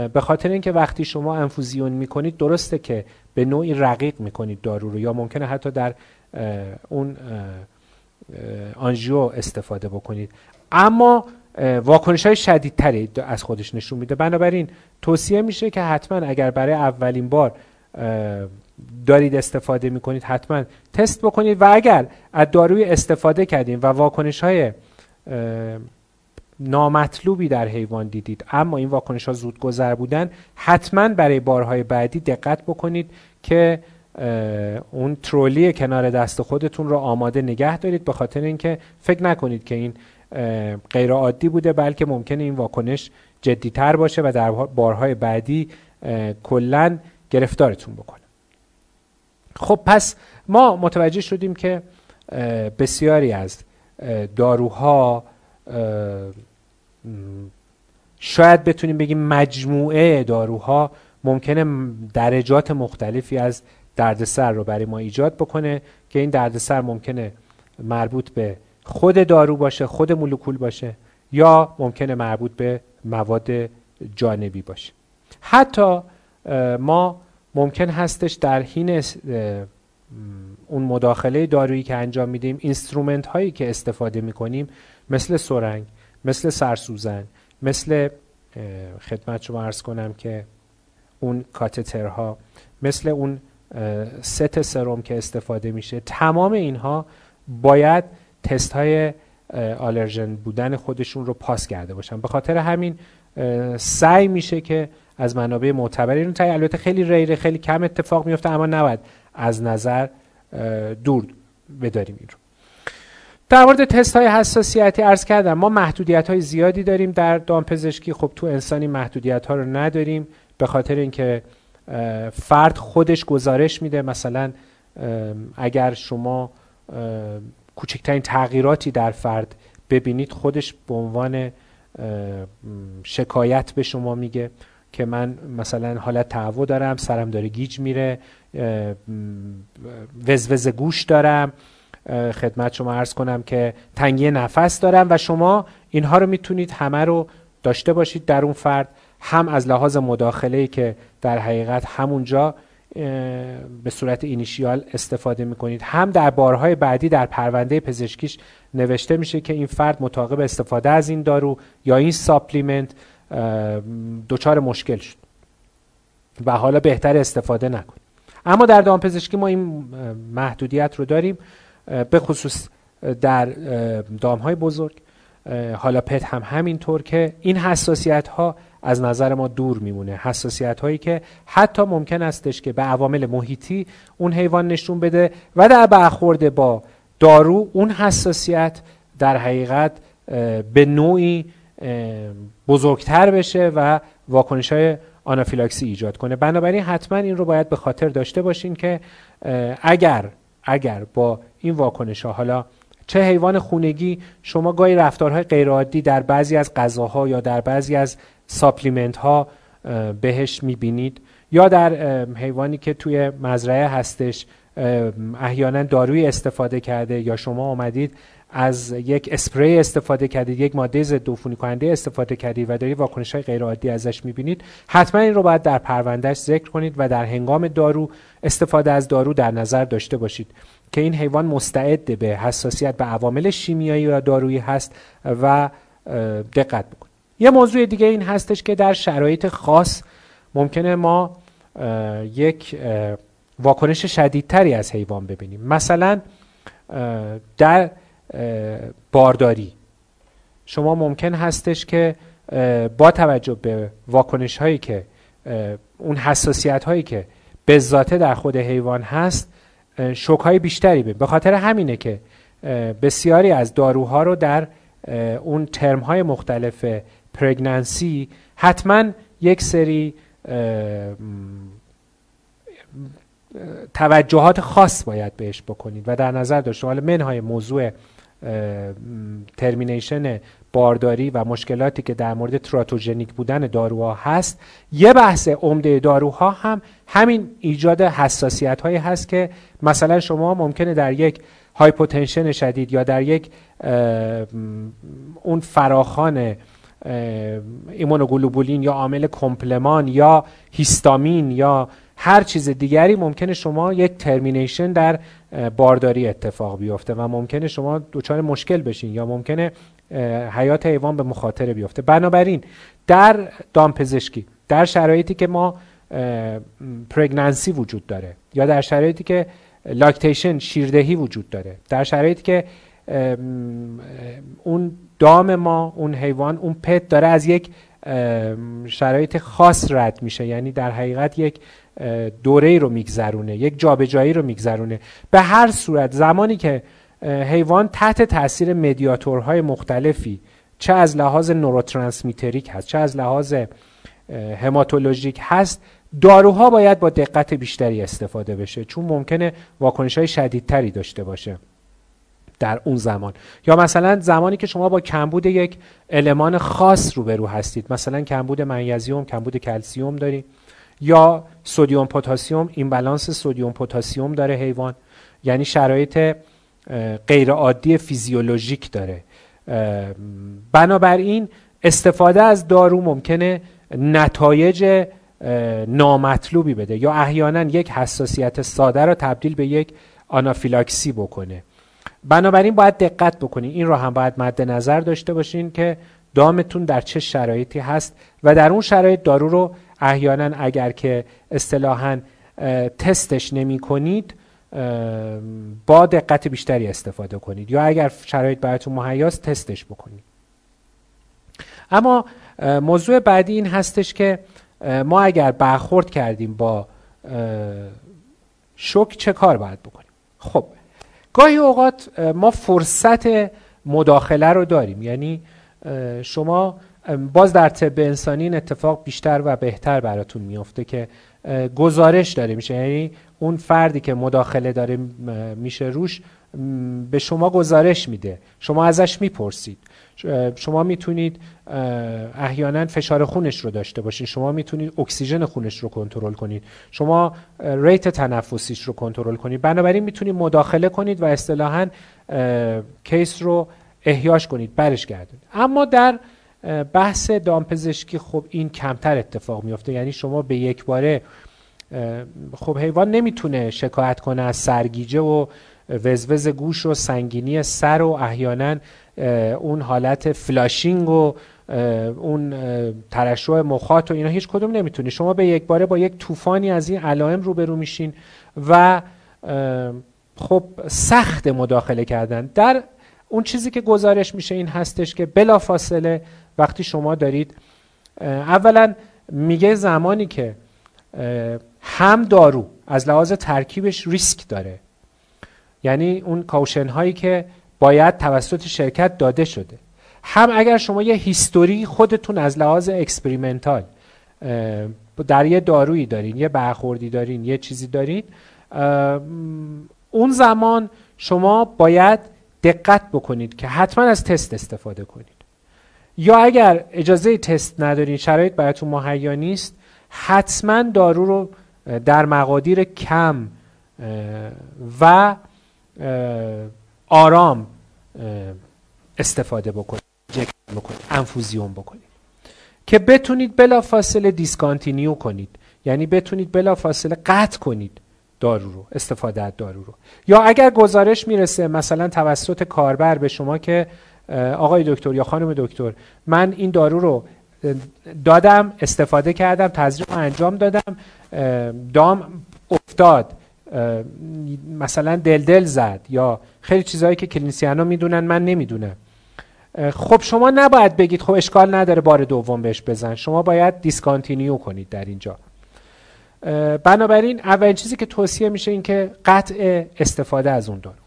به خاطر اینکه وقتی شما انفوزیون می‌کنید درسته که به نوعی رقیق می‌کنید دارو رو یا ممکنه حتی در اون آنژیو استفاده بکنید. اما واکنش های شدیدتری از خودش نشون میده. بنابراین توصیه میشه که حتما اگر برای اولین بار دارید استفاده می‌کنید حتما تست بکنید. و اگر از داروی استفاده کردیم و واکنش های نامطلوبی در حیوان دیدید اما این واکنش ها زود گذر بودن حتما برای بارهای بعدی دقت بکنید که اون ترولی کنار دست خودتون رو آماده نگه دارید. به خاطر اینکه فکر نکنید که این غیر عادی بوده بلکه ممکنه این واکنش جدیتر باشه و در بارهای بعدی کلا گرفتارتون بکنه خب پس ما متوجه شدیم که بسیاری از داروها شاید بتونیم بگیم مجموعه داروها ممکنه درجات مختلفی از دردسر رو برای ما ایجاد بکنه که این دردسر ممکنه مربوط به خود دارو باشه خود مولکول باشه یا ممکنه مربوط به مواد جانبی باشه. حتی ما ممکن هستش در حین اون مداخله دارویی که انجام میدیم اینسترومنت هایی که استفاده می‌کنیم مثل سرنگ مثل سرسوزن مثل خدمت شما عرض کنم که اون کاتترها مثل اون ست سرم که استفاده میشه تمام اینها باید تست های آلرژن بودن خودشون رو پاس کرده باشن. به خاطر همین سعی میشه که از منابع معتبری این البته خیلی rare ه خیلی کم اتفاق میفته اما نباید از نظر دور بداریم این رو. در مورد تست های حساسیتی ارز کردم ما محدودیت های زیادی داریم در دامپزشکی. خب تو انسانی محدودیت ها رو نداریم به خاطر اینکه فرد خودش گزارش میده. مثلا اگر شما کوچکترین تغییراتی در فرد ببینید خودش به عنوان شکایت به شما میگه. که من مثلا حالت تهوع دارم سرم داره گیج میره وزوز گوش دارم خدمت شما عرض کنم که تنگی نفس دارم و شما اینها رو می‌تونید همه رو داشته باشید در اون فرد هم از لحاظ مداخله که در حقیقت همونجا به صورت initial استفاده می‌کنید. هم در بارهای بعدی در پرونده پزشکیش نوشته میشه که این فرد مطابق استفاده از این دارو یا این supplement دچار مشکل شد. و حالا بهتر استفاده نکن. اما در دامپزشکی ما این محدودیت رو داریم به خصوص در دام های بزرگ. حالا پت هم همینطور که این حساسیت ها از نظر ما دور میمونه. حساسیت هایی که حتی ممکن استش که به عوامل محیطی اون حیوان نشون بده و در برخورد با دارو اون حساسیت در حقیقت به نوعی بزرگتر بشه و واکنش های آنافیلاکسی ایجاد کنه. بنابراین حتما این رو باید به خاطر داشته باشین که اگر اگر با این واکنش ها حالا چه حیوان خونگی شما گاهی رفتارهای غیرعادی در بعضی از غذاها یا در بعضی از ساپلیمنت ها بهش می‌بینید یا در حیوانی که توی مزرعه هستش احیانا داروی استفاده کرده یا شما آمدید از یک اسپری استفاده کردید یک ماده ضد عفونی کننده استفاده کردید و دارید واکنش های غیر عادی ازش می‌بینید. حتما این رو باید در پروندهش ذکر کنید و در هنگام دارو استفاده از دارو در نظر داشته باشید که این حیوان مستعد به حساسیت به عوامل شیمیایی یا دارویی هست و دقت بکنید. یه موضوع دیگه این هستش که در شرایط خاص ممکنه ما یک واکنش شدیدتری از حیوان ببینیم. مثلا در بارداری. شما ممکن هستش که با توجه به واکنش هایی که اون حساسیت هایی که به ذاته در خود حیوان هست شوک های بیشتری بیم به خاطر همینه که بسیاری از داروها رو در اون ترم های مختلف پرگننسی حتما یک سری توجهات خاص باید بهش بکنید و در نظر داشته حالا منهای موضوع termination بارداری و مشکلاتی که در مورد teratogenic بودن داروها هست یه بحث عمده داروها هم همین ایجاد حساسیت هایی هست که مثلا شما ممکنه در یک hypotension شدید یا در یک اون فراخوان ایمونوگلوبولین یا عامل کمپلمان یا هیستامین یا هر چیز دیگری ممکنه شما یک termination در بارداری اتفاق بیفته و ممکنه شما دچار مشکل بشین یا ممکنه حیات حیوان به مخاطره بیفته. بنابراین در دامپزشکی در شرایطی که ما pregnancy وجود داره یا در شرایطی که lactation شیردهی وجود داره در شرایطی که اون دام ما اون حیوان اون پت داره از یک شرایط خاص رد میشه. یعنی در حقیقت یک دوره رو میگذرونه یک جابجایی رو میگذرونه. به هر صورت زمانی که حیوان تحت تاثیر مدیاتورهای مختلفی چه از لحاظ نوروترانسمیتریک هست چه از لحاظ هماتولوژیک هست داروها باید با دقت بیشتری استفاده بشه چون ممکنه واکنش های شدیدتری داشته باشه در اون زمان. یا مثلا زمانی که شما با کمبود یک المان خاص روبرو هستید مثلا کمبود منیزیم کمبود کلسیوم دارید. یا سودیوم پتاسیم این بالانس سودیوم پتاسیم داره حیوان. یعنی شرایط غیر عادی فیزیولوژیک داره. بنابراین استفاده از دارو ممکنه نتایج نامطلوبی بده یا احیانا یک حساسیت ساده رو تبدیل به یک آنافیلاکسی بکنه. بنابراین باید دقت بکنین. این رو هم باید مد نظر داشته باشین که دامتون در چه شرایطی هست و در اون شرایط دارو رو احیانا اگر که اصطلاحا تستش نمی کنید با دقت بیشتری استفاده کنید. یا اگر شرایط براتون مهیاست تستش بکنید. اما موضوع بعدی این هستش که ما اگر برخورد کردیم با شک چه کار باید بکنیم؟ خب گاهی اوقات ما فرصت مداخله رو داریم. یعنی شما باز در طب انسانی این اتفاق بیشتر و بهتر براتون میافته که گزارش داره. میشه یعنی اون فردی که مداخله داره میشه روش به شما گزارش میده. شما ازش می‌پرسید. شما می‌تونید احیانا فشار خونش رو داشته باشید شما می‌تونید اکسیژن خونش رو کنترل کنید. شما rate تنفسیش رو کنترل کنید. بنابراین می‌تونید مداخله کنید و اصطلاحا case رو احیاش کنید. برش گردونید اما در بحث دامپزشکی خب این کمتر اتفاق میفته یعنی شما به یک باره خب حیوان نمی‌تونه شکایت کنه از سرگیجه و وزوز گوش و سنگینی سر و احیانا اون حالت فلاشینگ و اون ترشح مخاط و اینا هیچ کدوم نمی‌تونی شما به یک باره با یک طوفانی از این علائم روبرو میشین و خب سخت مداخله کردن. در اون چیزی که گزارش میشه این هستش که بلا فاصله وقتی شما دارید اولا میگه زمانی که هم دارو از لحاظ ترکیبش ریسک داره. یعنی اون caution هایی که باید توسط شرکت داده شده. هم اگر شما یه history خودتون از لحاظ experimental در یه دارویی دارین یه برخوردی دارین یه چیزی دارین اون زمان شما باید دقت بکنید که حتما از تست استفاده کنید. یا اگر اجازه تست ندارین شرایط براتون مهیا نیست حتما دارو رو در مقادیر کم و آرام استفاده بکنید بکنید انفوزیون بکنید. که بتونید بلافاصله discontinue کنید. یعنی بتونید بلافاصله قطع کنید دارو رو استفاده از دارو رو. یا اگر گزارش می‌رسه مثلا توسط کاربر به شما که آقای دکتر یا خانم دکتر من این دارو رو دادم استفاده کردم تزریق انجام دادم دام افتاد مثلا دل دل زد یا خیلی چیزهایی که clinician ها می‌دونن من نمی‌دونم. خب شما نباید بگید خب اشکال نداره بار دوم بهش بزن. شما باید discontinue کنید در اینجا. بنابراین اولین چیزی که توصیه میشه این که قطع استفاده از اون دارو.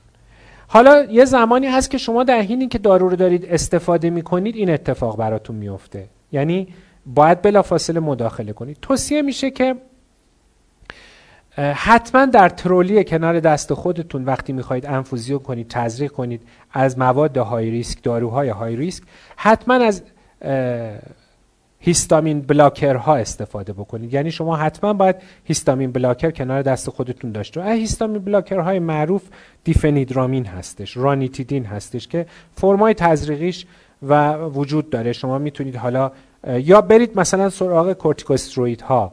حالا یه زمانی هست که شما در حینی که دارو رو دارید استفاده می‌کنید این اتفاق براتون میفته یعنی باید بلافاصله مداخله کنید. توصیه میشه که حتما در ترولی کنار دست خودتون وقتی می‌خواهید انفوزیون کنید تزریق کنید از مواد های ریسک داروهای های ریسک حتما از هیستامین بلاکر ها استفاده بکنید. یعنی شما حتما باید هیستامین بلاکر کنار دست خودتون داشته از هیستامین بلاکر های معروف دیفنیدرامین هستش رانیتیدین هستش که فرمای تزریقیش و وجود داره. شما می‌تونید حالا یا برید مثلا سراغ کورتیکوستروید ها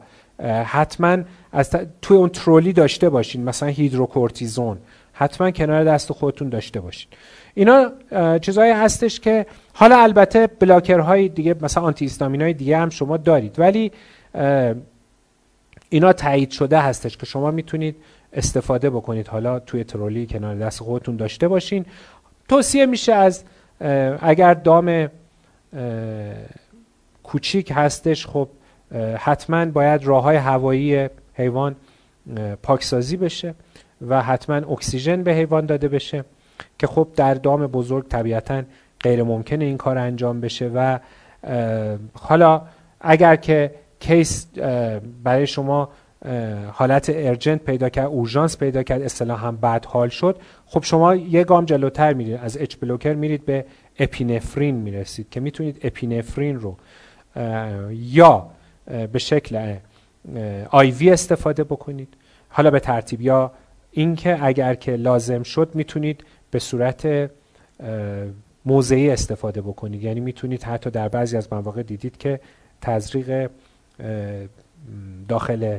حتما از توی اون ترولی داشته باشین. مثلا هیدروکورتیزون. حتما کنار دست خودتون داشته باشین. اینا چیزهایی هستش که حالا البته بلاکرهای دیگه مثلا آنتی های دیگه هم شما دارید. ولی اینا تایید شده هستش که شما می‌تونید استفاده بکنید. حالا توی ترولی کنار دست خودتون داشته باشین. توصیه میشه از اگر دام کوچیک هستش خب حتما باید راه های هوایی حیوان پاکسازی بشه و حتما اکسیژن به حیوان داده بشه. که خب در دام بزرگ طبیعتا غیر ممکنه این کار انجام بشه و حالا اگر که کیس برای شما حالت ارجنت پیدا کرد اورژانس پیدا کرد اصطلاح هم بعد حال شد خب شما یه گام جلوتر میرید از اچ بلوکر میرید به اپینفرین می‌رسید که می‌تونید اپینفرین رو یا به شکل آیوی استفاده بکنید. حالا به ترتیب یا اینکه اگر که لازم شد می‌تونید به صورت موضعی استفاده بکنید. یعنی می‌تونید حتی در بعضی از مواقع دیدید که تزریق داخل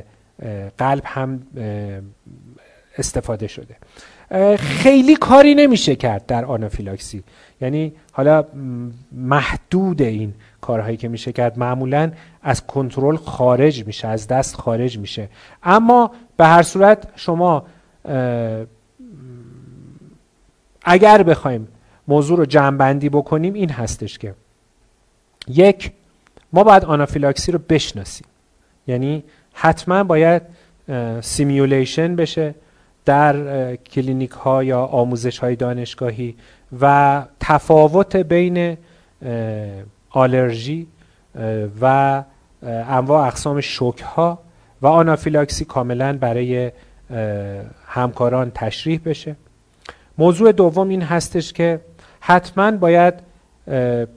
قلب هم استفاده شده. خیلی کاری نمیشه کرد در آنافیلاکسی. یعنی حالا محدود این کارهایی که میشه کرد معمولا از کنترل خارج میشه از دست خارج میشه. اما به هر صورت شما اگر بخوایم موضوع رو جمعبندی بکنیم این هستش که یک ما باید آنافیلاکسی رو بشناسیم. یعنی حتما باید simulation بشه در کلینیک ها یا آموزش های دانشگاهی و تفاوت بین آلرژی و انواع اقسام شوک ها و آنافیلاکسی کاملا برای همکاران تشریح بشه. موضوع دوم این هستش که حتما باید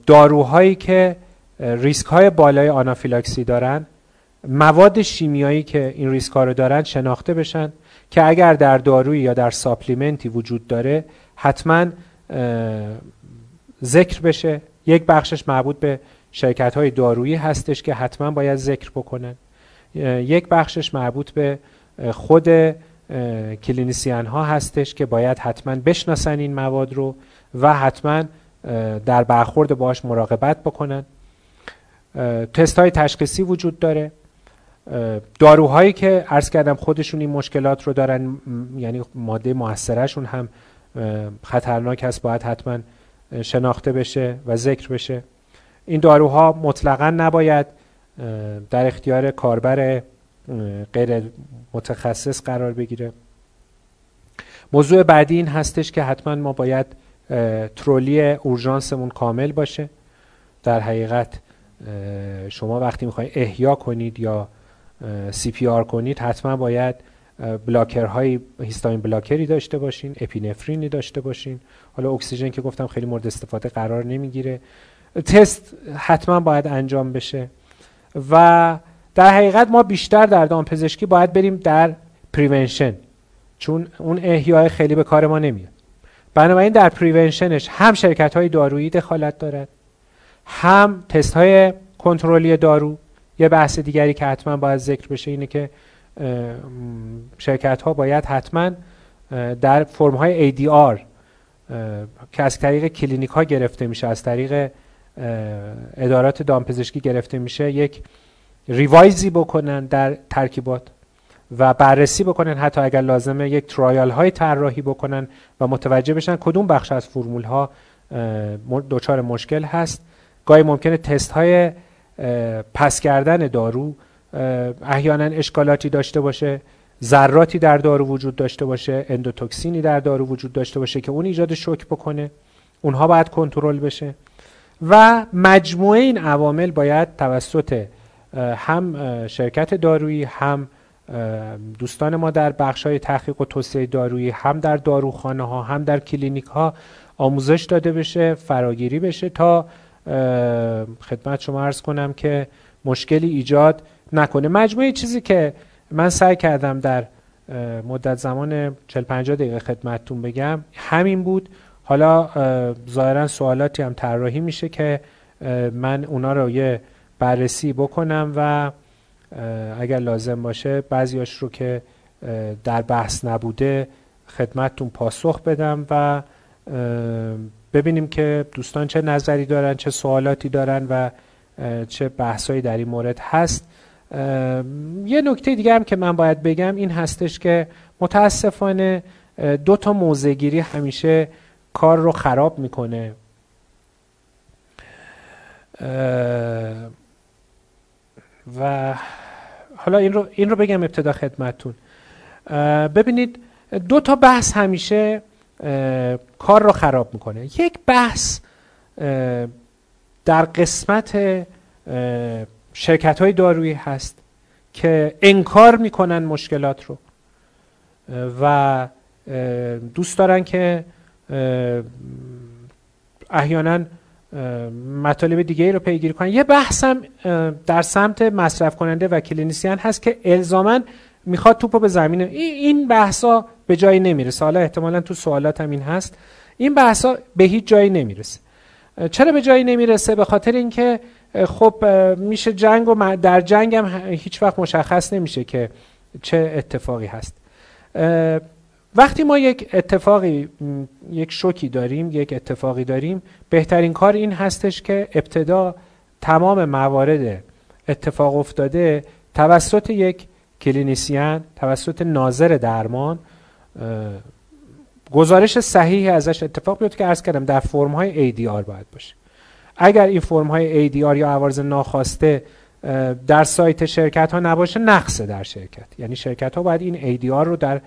داروهایی که ریسک های بالای آنافیلاکسی دارن مواد شیمیایی که این ریسک ها رو دارن شناخته بشن که اگر در دارویی یا در ساپلیمنتی وجود داره حتما ذکر بشه. یک بخشش مربوط به شرکت های دارویی هستش که حتما باید ذکر بکنن. یک بخشش مربوط به خود کلینیسیان ها هستش که باید حتما بشناسن این مواد رو و حتما در برخورد باش مراقبت بکنن. تست های تشخیصی وجود داره. داروهایی که عرض کردم خودشون این مشکلات رو دارن یعنی ماده موثرشون هم خطرناک هست باید حتما شناخته بشه و ذکر بشه. این داروها مطلقا نباید در اختیار کاربر غیر متخصص قرار بگیره. موضوع بعدی این هستش که حتما ما باید ترولی اورژانسمون کامل باشه. در حقیقت شما وقتی می‌خواید احیا کنید یا سی پی آر کنید حتما باید بلاکرهای هیستامین بلاکری داشته باشین اپینفرینی داشته باشین. حالا اکسیژن که گفتم خیلی مورد استفاده قرار نمی‌گیره. تست حتما باید انجام بشه. و در حقیقت ما بیشتر در دامپزشکی باید بریم در prevention چون اون احیای خیلی به کار ما نمیاد. بنابراین در prevention ش هم شرکت های دارویی دخالت دارد هم تست های کنترلی دارو. یه بحث دیگری که حتما باید ذکر بشه اینه که شرکت ها باید حتما در فرم های ADR که از طریق کلینیک ها گرفته میشه از طریق ادارات دامپزشکی گرفته میشه یک revise ی بکنن در ترکیبات و بررسی بکنن حتی اگر لازمه یک trial های طراحی بکنن و متوجه بشن کدوم بخش از فرمول ها دچار مشکل هست. گاهی ممکنه تست های پس کردن دارو احیانا اشکالاتی داشته باشه ذراتی در دارو وجود داشته باشه اندوتوکسینی در دارو وجود داشته باشه که اون ایجاد شوک بکنه. اونها باید کنترل بشه. و مجموعه این عوامل باید توسط هم شرکت دارویی هم دوستان ما در بخش های تحقیق و توسعه دارویی هم در داروخانه ها هم در کلینیک ها آموزش داده بشه فراگیری بشه تا خدمت شما ارز کنم که مشکلی ایجاد نکنه. مجموعه چیزی که من سعی کردم در مدت زمان 40 50 دقیقه خدمتتون بگم همین بود. حالا ظاهرا سوالاتی هم طراحی میشه که من اونا رو یه بررسی بکنم و اگر لازم باشه بعضیاش رو که در بحث نبوده خدمتتون پاسخ بدم و ببینیم که دوستان چه نظری دارن چه سوالاتی دارن و چه بحثایی در این مورد هست. یه نکته دیگه هم که من باید بگم این هستش که متاسفانه دو تا موزگیری همیشه کار رو خراب می‌کنه. و حالا این رو, این رو بگم ابتدا خدمتتون. ببینید دو تا بحث همیشه کار رو خراب می‌کنه. یک بحث در قسمت شرکت های دارویی هست که انکار می‌کنن مشکلات رو. و دوست دارن که احیانا مطالب دیگه رو پیگیری کنن. یه بحثم در سمت مصرف کننده و کلینیسیان هست که الزاما می‌خواد توپو به زمین این بحثا به جایی نمی‌رسه. حالا احتمالا تو سوالات هم این هست. این بحثا به هیچ جایی نمی‌رسه. چرا به جایی نمی‌رسه؟ به خاطر اینکه خب میشه جنگ و در جنگ هم هیچ وقت مشخص نمیشه که چه اتفاقی هست. وقتی ما یک اتفاقی یک شوکی داریم یک اتفاقی داریم بهترین کار این هستش که ابتدا تمام موارد اتفاق افتاده توسط یک کلینیسیان توسط ناظر درمان گزارش صحیحی ازش اتفاق بیفته که عرض کردم در فرم های ADR باید باشه. اگر این فرم های ADR یا عوارض ناخواسته در سایت شرکت ها نباشه نقصه در شرکت. یعنی شرکت ها باید این ADR رو در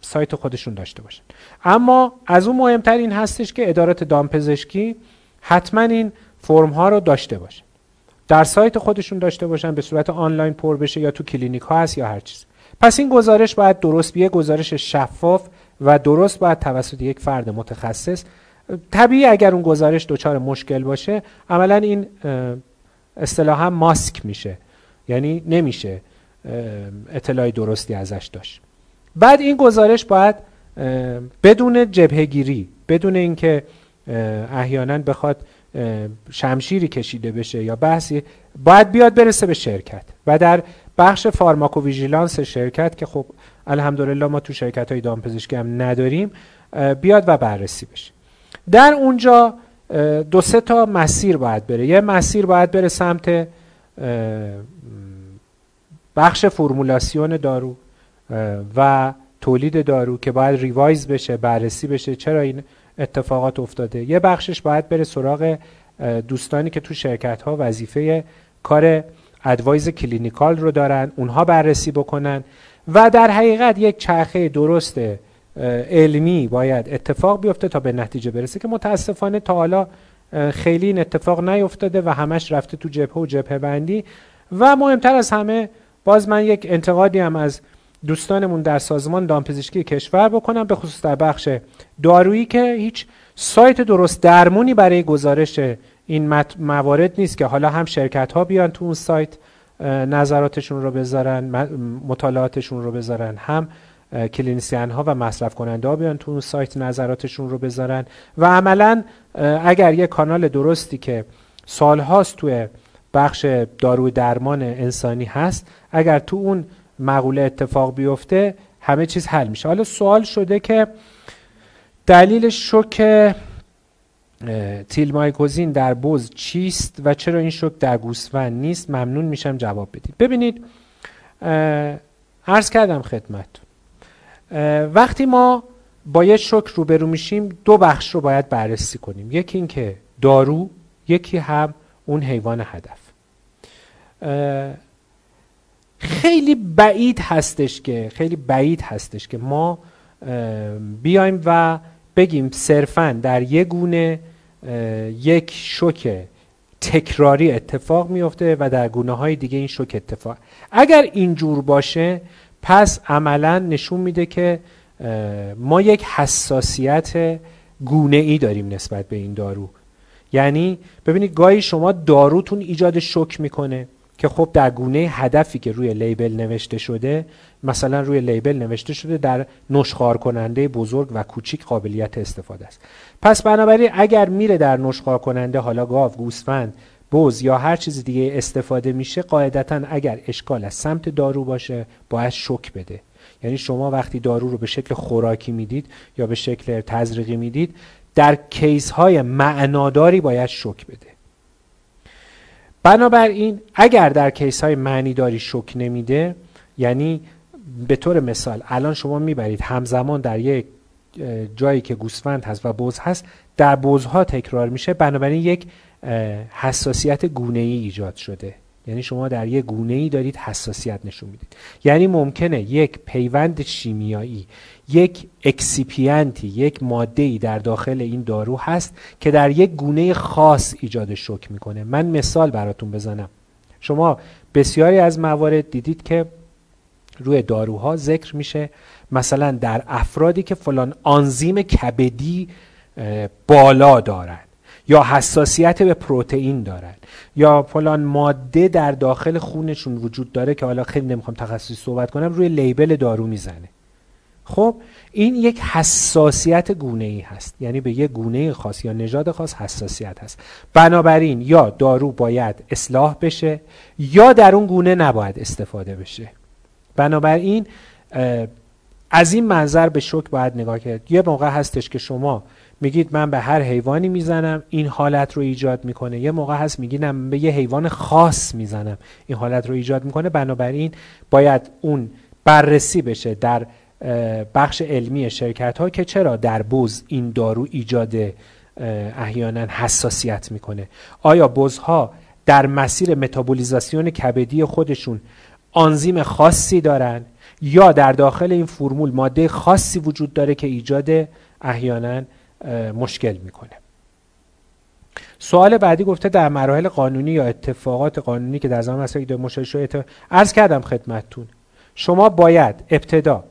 سایت خودشون داشته باشن. اما از اون مهمتر این هستش که ادارات دامپزشکی حتما این فرم ها رو داشته باشن. در سایت خودشون داشته باشن به صورت آنلاین پر بشه یا تو کلینیک ها هست یا هر چیز. پس این گزارش باید درست بیه گزارش شفاف و درست باید توسط یک فرد متخصص. طبیعی اگر اون گزارش دچار مشکل باشه عملا این اصطلاحا ماسک میشه. یعنی نمیشه اطلاعی درستی ازش داشت. بعد این گزارش باید بدون جبهگیری بدون اینکه احیانا بخواد شمشیری کشیده بشه یا بحثی باید بیاد برسه به شرکت و در بخش فارماکوویژیلانس شرکت که خب الحمدلله ما تو شرکت های دامپزشکی هم نداریم بیاد و بررسی بشه. در اونجا دو سه تا مسیر باید بره. یه مسیر باید بره سمت بخش فرمولاسیون دارو. و تولید دارو که باید revise بشه بررسی بشه چرا این اتفاقات افتاده. یه بخشش باید بره سراغ دوستانی که تو شرکت ها وظیفه کار advice clinical رو دارن اونها بررسی بکنن و در حقیقت یک چرخه درست علمی باید اتفاق بیفته تا به نتیجه برسه که متاسفانه تا حالا خیلی این اتفاق نیفتاده و همش رفته تو جبهه و جبهه بندی. و مهمتر از همه باز من یک انتقادی هم از دوستانمون در سازمان دامپزشکی کشور بکنم به خصوص در بخش دارویی که هیچ سایت درست درمونی برای گزارش این موارد نیست که حالا هم شرکت ها بیان تو اون سایت نظراتشون رو بذارن مطالعاتشون رو بذارن هم کلینیسیان ها و مصرف کننده ها بیان تو اون سایت نظراتشون رو بذارن و عملا اگر یه کانال درستی که سالهاست توی بخش دارو درمان انسانی هست اگر تو اون مقوله اتفاق بیفته همه چیز حل میشه. حالا سوال شده که دلیل شوک تیلمایکوزین در بز چیست و چرا این شوک در گوسفند نیست؟ ممنون میشم جواب بدید. ببینید عرض کردم خدمتتون وقتی ما با یه شوک روبرو میشیم دو بخش رو باید بررسی کنیم. یکی اینکه دارو یکی هم اون حیوان هدف. خیلی بعید هستش که خیلی بعید هستش که ما بیایم و بگیم صرفا در یک گونه یک شوک تکراری اتفاق میفته و در گونه های دیگه این شوک اتفاق. اگر اینجور باشه پس عملا نشون میده که ما یک حساسیت گونه ای داریم نسبت به این دارو. یعنی ببینید گاهی شما داروتون ایجاد شوک می‌کنه. که خب در گونه هدفی که روی لیبل نوشته شده مثلا روی لیبل نوشته شده در نشخار کننده بزرگ و کوچیک قابلیت استفاده است. پس بنابراین اگر میره در نشخار کننده حالا گاو گوسفند بز یا هر چیز دیگه استفاده میشه قاعدتا اگر اشکال از سمت دارو باشه باید شک بده. یعنی شما وقتی دارو رو به شکل خوراکی می‌دید یا به شکل تزریقی می‌دید در کیس های معناداری باید شک بده. بنابراین اگر در کیس های معنی داری شک نمیده یعنی به طور مثال الان شما می‌برید همزمان در یک جایی که گوسفند هست و بز هست در بزها تکرار میشه بنابراین یک حساسیت گونه ای ایجاد شده. یعنی شما در یک گونه ای دارید حساسیت نشون می‌دید. یعنی ممکنه یک پیوند شیمیایی یک اکسیپینتی یک ماده ای در داخل این دارو هست که در یک گونه خاص ایجاد شوک می‌کنه. من مثال براتون بزنم. شما بسیاری از موارد دیدید که روی داروها ذکر میشه. مثلا در افرادی که فلان آنزیم کبدی بالا دارن. یا حساسیت به پروتئین دارن یا فلان ماده در داخل خونشون وجود داره که حالا خیلی نمی‌خوام تخصصی صحبت کنم روی لیبل دارو می‌زنه. خب این یک حساسیت گونه ای هست. یعنی به یک گونه خاص یا نژاد خاص حساسیت هست. بنابراین یا دارو باید اصلاح بشه یا در اون گونه نباید استفاده بشه. بنابراین از این منظر به شک باید نگاه کرد. یه موقع هستش که شما میگید من به هر حیوانی می‌زنم این حالت رو ایجاد می‌کنه. یه موقع هست میگینم به یه حیوان خاص می‌زنم. این حالت رو ایجاد می‌کنه. بنابراین باید اون بررسی بشه در بخش علمی شرکت ها که چرا در بز این دارو ایجاد احیانا حساسیت می‌کنه. آیا بزها در مسیر متابولیزاسیون کبدی خودشون آنزیم خاصی دارن یا در داخل این فرمول ماده خاصی وجود داره که ایجاد احیانا مشکل می‌کنه. سوال بعدی گفته در مراحل قانونی یا اتفاقات قانونی که در زمان مسائل مشاهده شده عرض کردم خدمتتون. شما باید ابتدا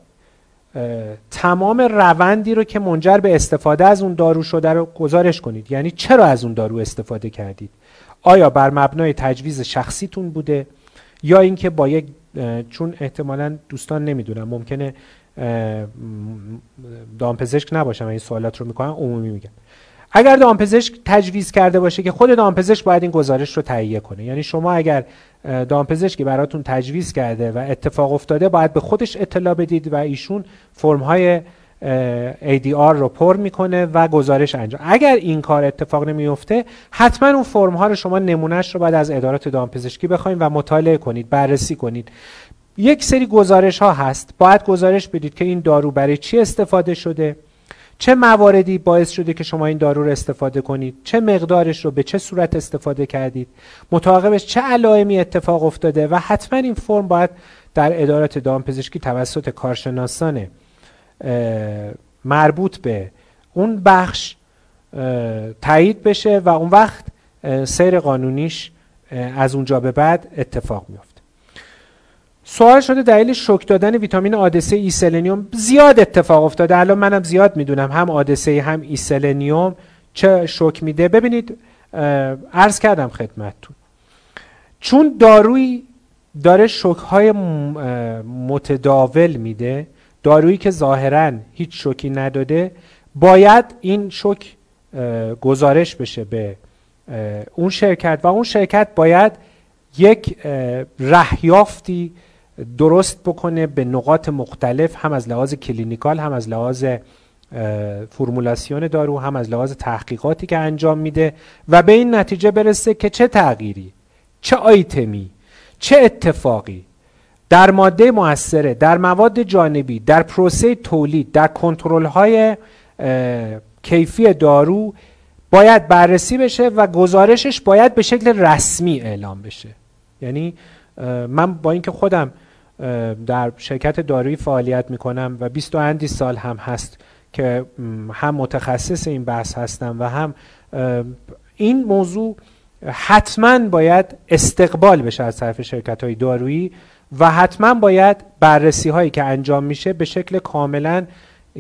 تمام روندی رو که منجر به استفاده از اون دارو شده رو گزارش کنید. یعنی چرا از اون دارو استفاده کردید؟ آیا بر مبنای تجویز شخصیتون بوده؟ یا اینکه با یک چون احتمالا دوستان نمی‌دونم ممکنه دامپزشک نباشم این سوالات رو می‌کنم عمومی میگم اگر دامپزشک تجویز کرده باشه که خود دامپزشک باید این گزارش رو تهیه کنه. یعنی شما اگر دامپزشکی براتون تجویز کرده و اتفاق افتاده باید به خودش اطلاع بدید و ایشون فرم های ADR رو پر می‌کنه و گزارش انجام. اگر این کار اتفاق نمیفته حتما اون فرم ها رو شما نمونهش رو باید از ادارات دامپزشکی بخواید و مطالعه کنید بررسی کنید. یک سری گزارش ها هست. باید گزارش بدید که این دارو برای چی استفاده شده؟ چه مواردی باعث شده که شما این دارو رو استفاده کنید؟ چه مقدارش رو به چه صورت استفاده کردید؟ متعاقبش چه علائمی اتفاق افتاده؟ و حتما این فرم باید در ادارات دامپزشکی توسط کارشناسان مربوط به اون بخش تایید بشه و اون وقت سیر قانونیش از اونجا به بعد اتفاق میفته سوال شده دلیل شوک دادن ویتامین AD3E سلنیوم. زیاد اتفاق افتاده. الان منم زیاد می‌دونم هم AD3 هم E سلنیوم چه شوک میده. ببینید عرض کردم خدمتتون. چون دارویی داره شوک های متداول میده دارویی که ظاهرا هیچ شوکی نداده باید این شوک گزارش بشه به اون شرکت. و اون شرکت باید یک رهیافتی درست بکنه به نقاط مختلف هم از لحاظ کلینیکال هم از لحاظ فرمولاسیون دارو هم از لحاظ تحقیقاتی که انجام میده و به این نتیجه برسه که چه تغییری چه آیتمی چه اتفاقی در ماده موثره در مواد جانبی در پروسه تولید در کنترل های کیفی دارو باید بررسی بشه و گزارشش باید به شکل رسمی اعلام بشه. یعنی من با اینکه خودم در شرکت دارویی فعالیت می‌کنم و 20 اندی سال هم هست که هم متخصص این بحث هستم و هم این موضوع حتما باید استقبال بشه از طرف شرکت های دارویی و حتما باید بررسی هایی که انجام میشه به شکل کاملا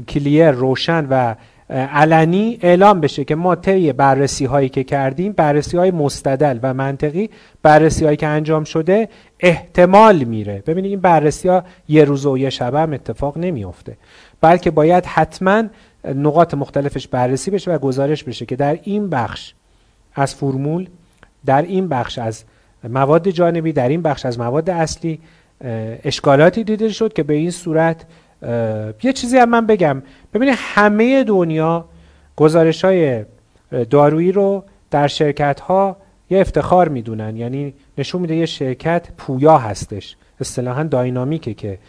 کلیر روشن و علنی اعلام بشه که ما طی بررسی هایی که کردیم بررسی های مستدل و منطقی بررسی هایی که انجام شده احتمال میره. ببینید این بررسی ها یه روز و یه شب هم اتفاق نمیافته. بلکه باید حتما نقاط مختلفش بررسی بشه و گزارش بشه که در این بخش از فرمول در این بخش از مواد جانبی در این بخش از مواد اصلی اشکالاتی دیده شد که به این صورت یه چیزی هم من بگم. ببینید همه دنیا گزارش های دارویی رو در شرکت ها یه افتخار می‌دونن. یعنی نشون میده یه شرکت پویا هستش. اصطلاحا داینامیکه که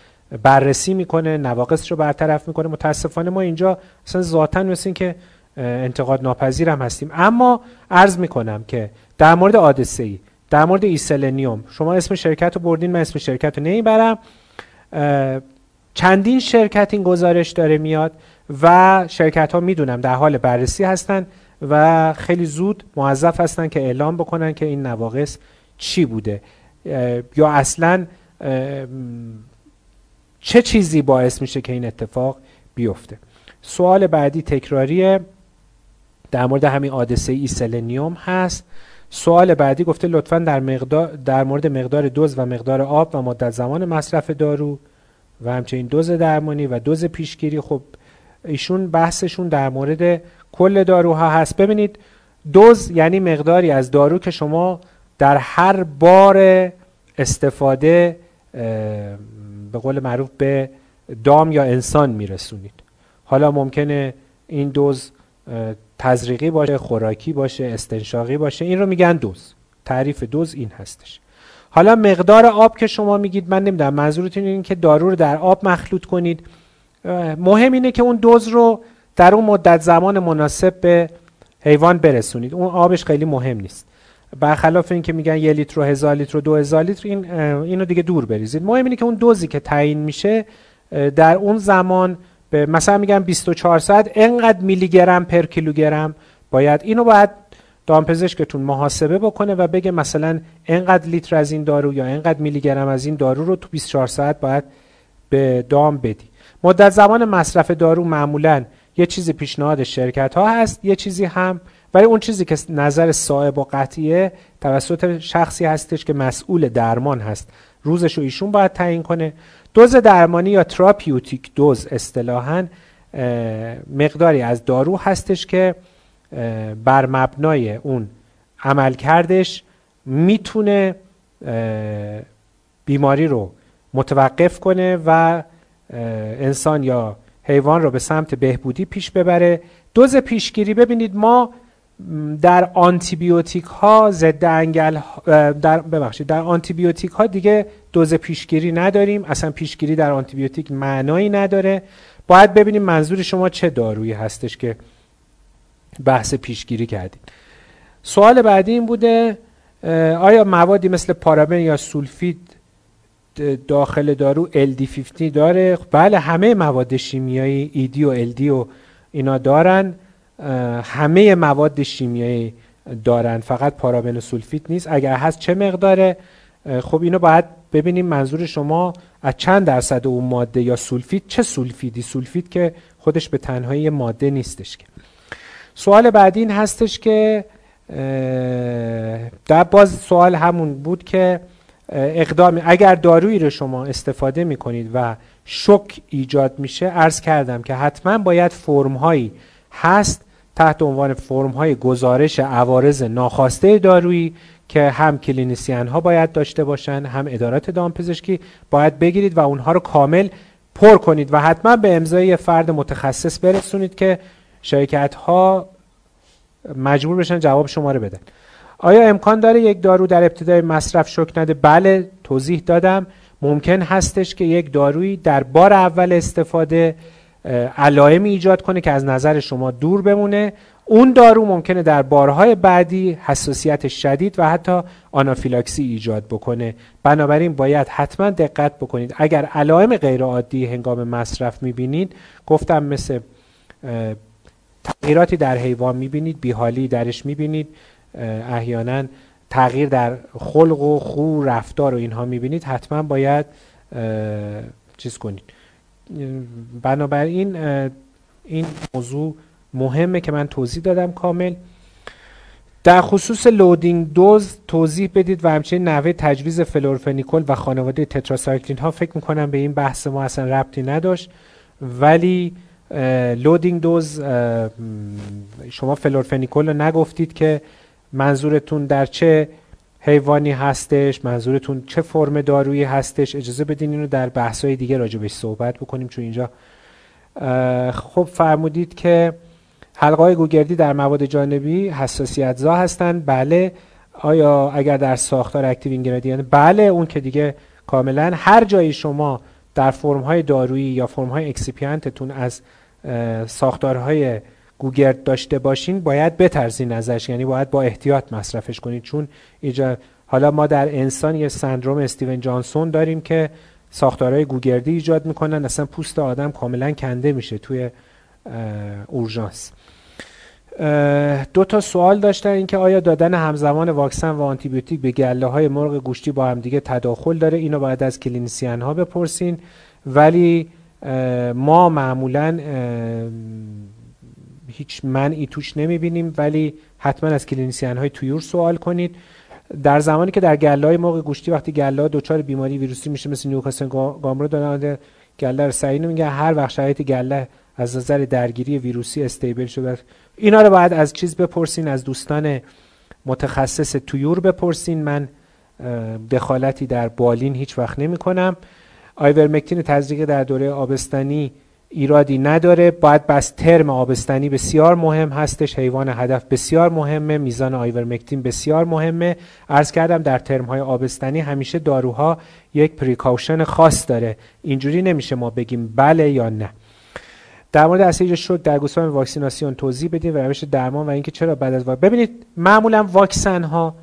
بررسی می‌کنه نواقص رو برطرف می‌کنه. متاسفانه ما اینجا اصلا ذاتا مثل که انتقاد ناپذیر هم هستیم. اما عرض می‌کنم که در مورد AD3E در مورد E سلنیوم شما اسم شرکت رو بردین من اسم شرکت رو نمی‌برم. چندین شرکت این گزارش داره میاد و شرکت ها می‌دونم در حال بررسی هستن و خیلی زود موظف هستن که اعلام بکنن که این نواقص چی بوده. یا اصلا چه چیزی باعث میشه که این اتفاق بیفته؟ سوال بعدی تکراریه. در مورد همین AD3 E سلنیوم هست. سوال بعدی گفته لطفا در, مقدار در مورد مقدار دوز و مقدار آب و مدت زمان مصرف دارو. و همچنین دوز درمانی و دوز پیشگیری. خب ایشون بحثشون در مورد کل داروها هست. ببینید دوز یعنی مقداری از دارو که شما در هر بار استفاده به قول معروف به دام یا انسان میرسونید. حالا ممکنه این دوز تزریقی باشه خوراکی باشه استنشاقی باشه این رو میگن دوز. تعریف دوز این هستش. حالا مقدار آب که شما میگید من نمی‌دونم منظورتون این که دارو رو در آب مخلوط کنید. مهم اینه که اون دوز رو در اون مدت زمان مناسب به حیوان برسونید. اون آبش خیلی مهم نیست. برخلاف این که میگن یه لیتر و هزار لیتر و دو هزار لیتر این اینو دیگه دور بریزید. مهم اینه که اون دوزی که تعیین میشه در اون زمان به مثلا میگم 24 ساعت انقدر میلی گرم پر کیلوگرم. باید اینو باید دامپزشکتون محاسبه بکنه و بگه مثلا انقدر لیتر از این دارو یا انقدر میلی گرم از این دارو رو تو 24 ساعت باید به دام بدی. مدت زمان مصرف دارو معمولا یه چیزی پیشنهاد شرکت ها هست یه چیزی هم ولی اون چیزی که نظر صاحب و قطعیه توسط شخصی هستش که مسئول درمان هست. روزش رو ایشون باید تعیین کنه. دوز درمانی یا تراپیوتیک دوز اصطلاحا مقداری از دارو هستش که بر مبنای اون عمل کردش می‌تونه بیماری رو متوقف کنه و انسان یا حیوان رو به سمت بهبودی پیش ببره. دوز پیشگیری ببینید ما در آنتیبیوتیک ها ضد انگل در ببخشید در آنتیبیوتیک ها دیگه دوز پیشگیری نداریم. اصلا پیشگیری در آنتیبیوتیک معنایی نداره. باید ببینیم منظور شما چه دارویی هستش که بحث پیشگیری کردیم. سوال بعدی این بوده آیا موادی مثل پارابن یا سولفید داخل دارو LD50 داره؟ بله همه مواد شیمیایی ED و LD و اینا دارن. همه مواد شیمیایی دارن. فقط پارابن و سولفید نیست. اگر هست چه مقداره؟ خب اینو باید ببینیم منظور شما از چند درصد اون ماده یا سولفید؟ چه سولفیدی؟ سولفید که خودش به تنهایی ماده نیستش که. سوال بعدی این هستش که در باز سوال همون بود که اقدام اگر دارویی رو شما استفاده می کنید و شک ایجاد میشه عرض کردم که حتما باید فرم هایی هست تحت عنوان فرم های گزارش عوارض ناخواسته دارویی که هم کلینیسیان ها باید داشته باشن هم ادارات دامپزشکی باید بگیرید و اونها رو کامل پر کنید و حتما به امضای فرد متخصص برسونید که شرکت ها مجبور بشن جواب شما رو بدن. آیا امکان داره یک دارو در ابتدای مصرف شک نده؟ بله توضیح دادم. ممکن هستش که یک دارویی در بار اول استفاده علائمی ایجاد کنه که از نظر شما دور بمونه. اون دارو ممکنه در بارهای بعدی حساسیت شدید و حتی آنافیلاکسی ایجاد بکنه. بنابراین باید حتما دقت بکنید. اگر علائم غیرعادی هنگام مصرف می‌بینید گفتم مثل تغییراتی در حیوان می‌بینید بیحالی درش می‌بینید احیانا تغییر در خلق و خو رفتار و اینها می‌بینید. حتما باید چیز کنید. بنابراین این موضوع مهمه که من توضیح دادم کامل. در خصوص loading dose توضیح بدید و همچنین نحوه تجویز فلورفنیکول و خانواده تتراسایکلین ها. فکر می‌کنم به این بحث ما اصلا ربطی نداشت. ولی loading dose شما فلورفنیکول رو نگفتید که منظورتون در چه حیوانی هستش منظورتون چه فرم دارویی هستش؟ اجازه بدین اینو در بحث‌های دیگه راجبش صحبت بکنیم چون اینجا خب فرمودید که حلقه های گوگردی در مواد جانبی حساسیت زا هستند. بله. آیا اگر در ساختار active ingredient بله اون که دیگه کاملا هر جایی شما در فرم های دارویی یا فرم های excipient تون از ساختارهای گوگرد داشته باشین باید بترسین ازش. یعنی باید با احتیاط مصرفش کنید چون ایجاد حالا ما در انسان یه سندروم استیون جانسون داریم که ساختارهای گوگردی ایجاد می‌کنن. اصلا پوست آدم کاملا کنده میشه توی اورژانس. دو تا سوال داشتن اینکه آیا دادن همزمان واکسن و آنتیبیوتیک به گله های مرغ گوشتی با هم دیگه تداخل داره؟ اینو باید از clinician ها بپرسین. ولی ما معمولا هیچ منعی توش نمی‌بینیم. ولی حتما از کلینیسیان های تویور سوال کنید. در زمانی که در گله های مرغ گوشتی وقتی گله ها دچار بیماری ویروسی میشه مثل نیوکاسل گامرو دارن گله رو سعی میگه هر وقت شرایط گله از نظر درگیری ویروسی استیبل شده اینا رو باید از چیز بپرسین از دوستان متخصص تویور بپرسین. من دخالتی در بالین هیچ وقت نمی کنم. آیورمکتین تزریق در دوره آبستنی ایرادی نداره. باید بس ترم آبستنی بسیار مهم هستش. حیوان هدف بسیار مهمه. میزان آیورمکتین بسیار مهمه. عرض کردم در ترم های آبستنی همیشه داروها یک precaution خاص داره. اینجوری نمیشه ما بگیم بله یا نه. در مورد اسید شوک در گوسفند واکسیناسیون توضیح بدیم و روش درمان و اینکه چرا بعد از واکسن ببینید معمولا واکسن ها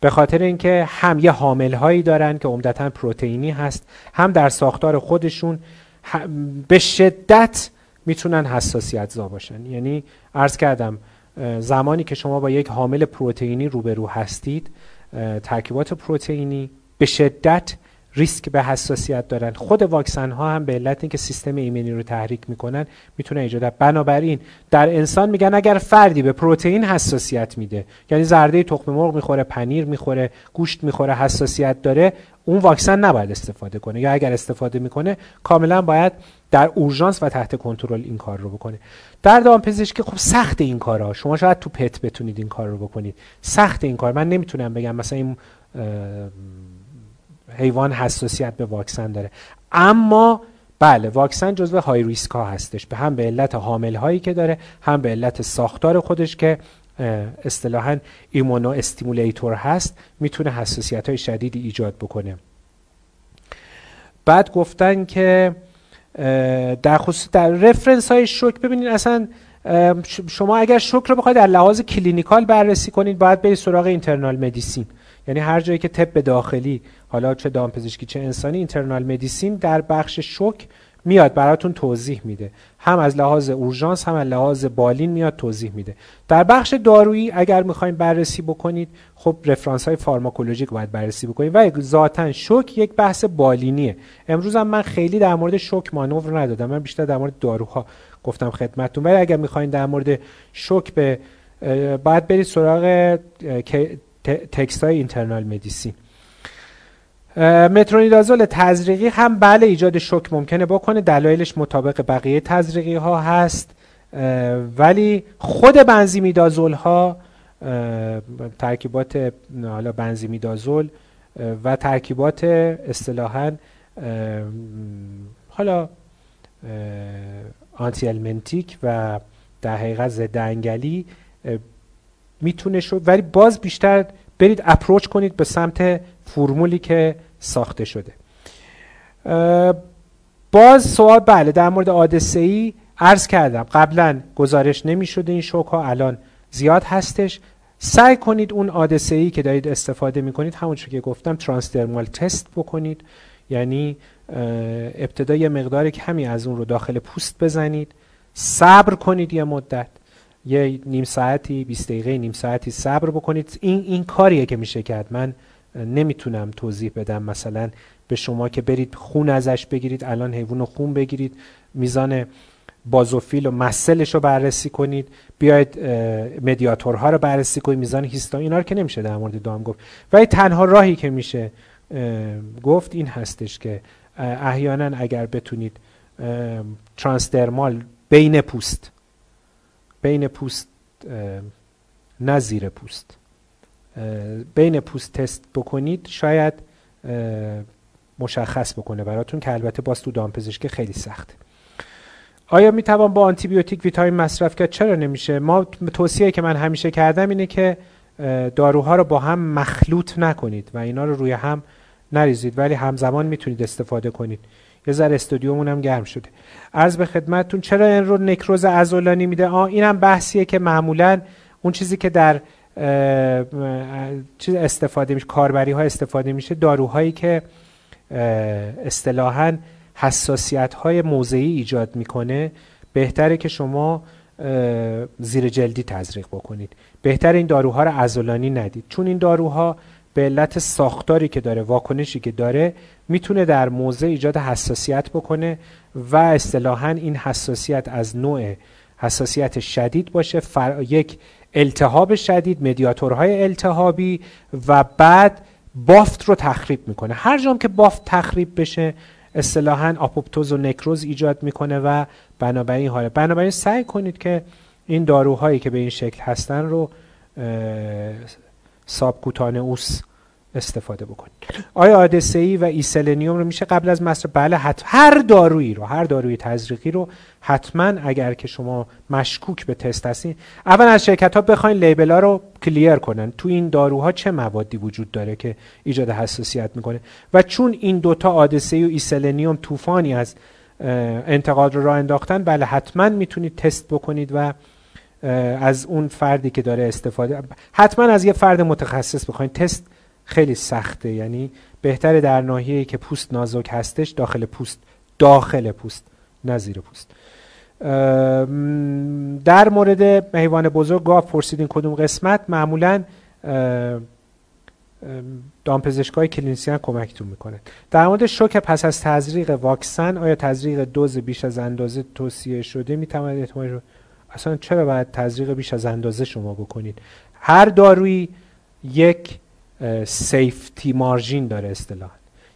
به خاطر اینکه هم یه حامل هایی دارن که عمدتا پروتئینی هست هم در ساختار خودشون به شدت می‌تونن حساسیت زا باشن. یعنی عرض کردم زمانی که شما با یک حامل پروتئینی روبرو هستید ترکیبات پروتئینی به شدت ریسک به حساسیت دارن. خود واکسن ها هم به علت اینکه سیستم ایمنی رو تحریک می‌کنن می‌تونه ایجاد بنابراین در انسان میگن اگر فردی به پروتئین حساسیت میده یعنی زرده تخم مرغ می‌خوره پنیر می‌خوره گوشت می‌خوره حساسیت داره اون واکسن نباید استفاده کنه. یا اگر استفاده می‌کنه کاملا باید در اورژانس و تحت کنترل این کار رو بکنه. در دامپزشکی خب سخت این کارا. شما شاید تو پت بتونید این کار رو بکنید. سخت این کار. من نمی‌تونم بگم مثلا این حیوان حساسیت به واکسن داره. اما بله واکسن جزو های ریسک ها هستش. به هم به علت حامل هایی که داره هم به علت ساختار خودش که اصطلاحا immunostimulator هست می‌تونه حساسیت های شدیدی ایجاد بکنه. بعد گفتن که در خصوص در reference های شوک ببینید اصلا شما اگر شوک رو بخواید در لحاظ clinical بررسی کنید باید برید سراغ internal medicine یعنی هر جایی که طب داخلی حالا چه دامپزشکی چه انسانی internal medicine در بخش شوک میاد براتون توضیح میده. هم از لحاظ اورژانس هم از لحاظ بالین میاد توضیح میده. در بخش دارویی اگر می‌خواین بررسی بکنید خب رفرانس های فارماکولوژیک باید بررسی بکنید. و ذاتا شوک یک بحث بالینیه. امروز هم من خیلی در مورد شوک مانور ندادم. من بیشتر در مورد داروها گفتم خدمتتون. ولی اگر می‌خواین در مورد شوک به باید برید سراغ تکست های اینترنال مدیسین مترونیدازول تزریقی هم بله ایجاد شوک ممکنه بکنه. دلایلش مطابق بقیه تزریقی ها هست ولی خود بنزیمیدازول ها ترکیبات حالا بنزیمیدازول و ترکیبات اصطلاحا حالا آنتی و در حقیقت ضد انگلی می‌تونه شد ولی باز بیشتر برید اپروچ کنید به سمت فرمولی که ساخته شده. باز سوال بله در مورد آدسه ای عرض کردم. قبلا گزارش نمی شده این شوک ها الان زیاد هستش. سعی کنید اون آدسه ای که دارید استفاده می کنید همون که گفتم ترانسدرمال تست بکنید. یعنی ابتدا یه مقدار کمی از اون رو داخل پوست بزنید. صبر کنید یه مدت. یه نیم ساعتی 20 دقیقه نیم ساعتی صبر بکنید. این این کاریه که میشه کرد. من نمی‌تونم توضیح بدم. مثلا به شما که برید خون ازش بگیرید الان حیوان خون بگیرید میزان بازوفیل و مسلش رو بررسی کنید بیاید مدیاتورها رو بررسی کنید میزان هیستام اینا رو که نمیشه در مورد دام گفت. ولی تنها راهی که میشه گفت این هستش که احیانا اگر بتونید ترانسدرمال بین پوست بین پوست نه زیر پوست. بین پوست تست بکنید شاید مشخص بکنه براتون که البته باز تو دامپزشکی خیلی سخته آیا می توان با آنتی بیوتیک ویتامین مصرف کرد؟ چرا نمیشه؟ ما توصیه که من همیشه کردم اینه که داروها رو با هم مخلوط نکنید و اینا رو روی هم نریزید ولی همزمان می‌تونید استفاده کنید. یه ذره استودیومون هم گرم شده. عرض به خدمتتون چرا این رو نکروز عضلانی میده؟ آ اینم بحثیه که معمولا اون چیزی که در چیز استفاده میشه کاربری ها استفاده میشه داروهایی که اصطلاحا حساسیت های موضعی ایجاد می‌کنه بهتره که شما زیر جلدی تزریق بکنید. بهتر این داروها رو عضلانی ندید. چون این داروها به علت ساختاری که داره واکنشی که داره می‌تونه در موضع ایجاد حساسیت بکنه و اصطلاحا این حساسیت از نوع حساسیت شدید باشه. یک التهاب شدید مدیاتورهای التهابی و بعد بافت رو تخریب می‌کنه. هر جام که بافت تخریب بشه اصطلاحا آپوپتوز و نکروز ایجاد می‌کنه و بنابراین حاله بنابراین سعی کنید که این داروهایی که به این شکل هستن رو اوس استفاده بکنید. آیا آد سه ای و ای سلنیوم رو میشه قبل از مصرف بله حت... هر دارویی رو هر داروی تزریقی رو حتما اگر که شما مشکوک به تست هستین اول از شرکت ها بخواین label ها رو clear کنن. تو این داروها چه موادی وجود داره که ایجاد حساسیت می‌کنه؟ و چون این دوتا آد سه ای و ای سلنیوم طوفانی از انتقاد رو راه انداختن بله حتما می‌تونید تست بکنید و از اون فردی که داره استفاده حتما از یه فرد متخصص بخواین تست خیلی سخته. یعنی بهتره در ناحیه‌ای که پوست نازک هستش داخل پوست داخل پوست نه زیر پوست. در مورد حیوان بزرگ گاو پرسیدین کدوم قسمت. معمولا دامپزشکای کلینیسیان کمکتون می‌کنه در مورد شوک پس از تزریق واکسن آیا تزریق دوز بیش از اندازه توصیه شده؟ می‌تواند احتمال اصلا چرا باید تزریق بیش از اندازه شما بکنید؟ هر دارویی یک سیفتی مارجین داره اصطلاحا.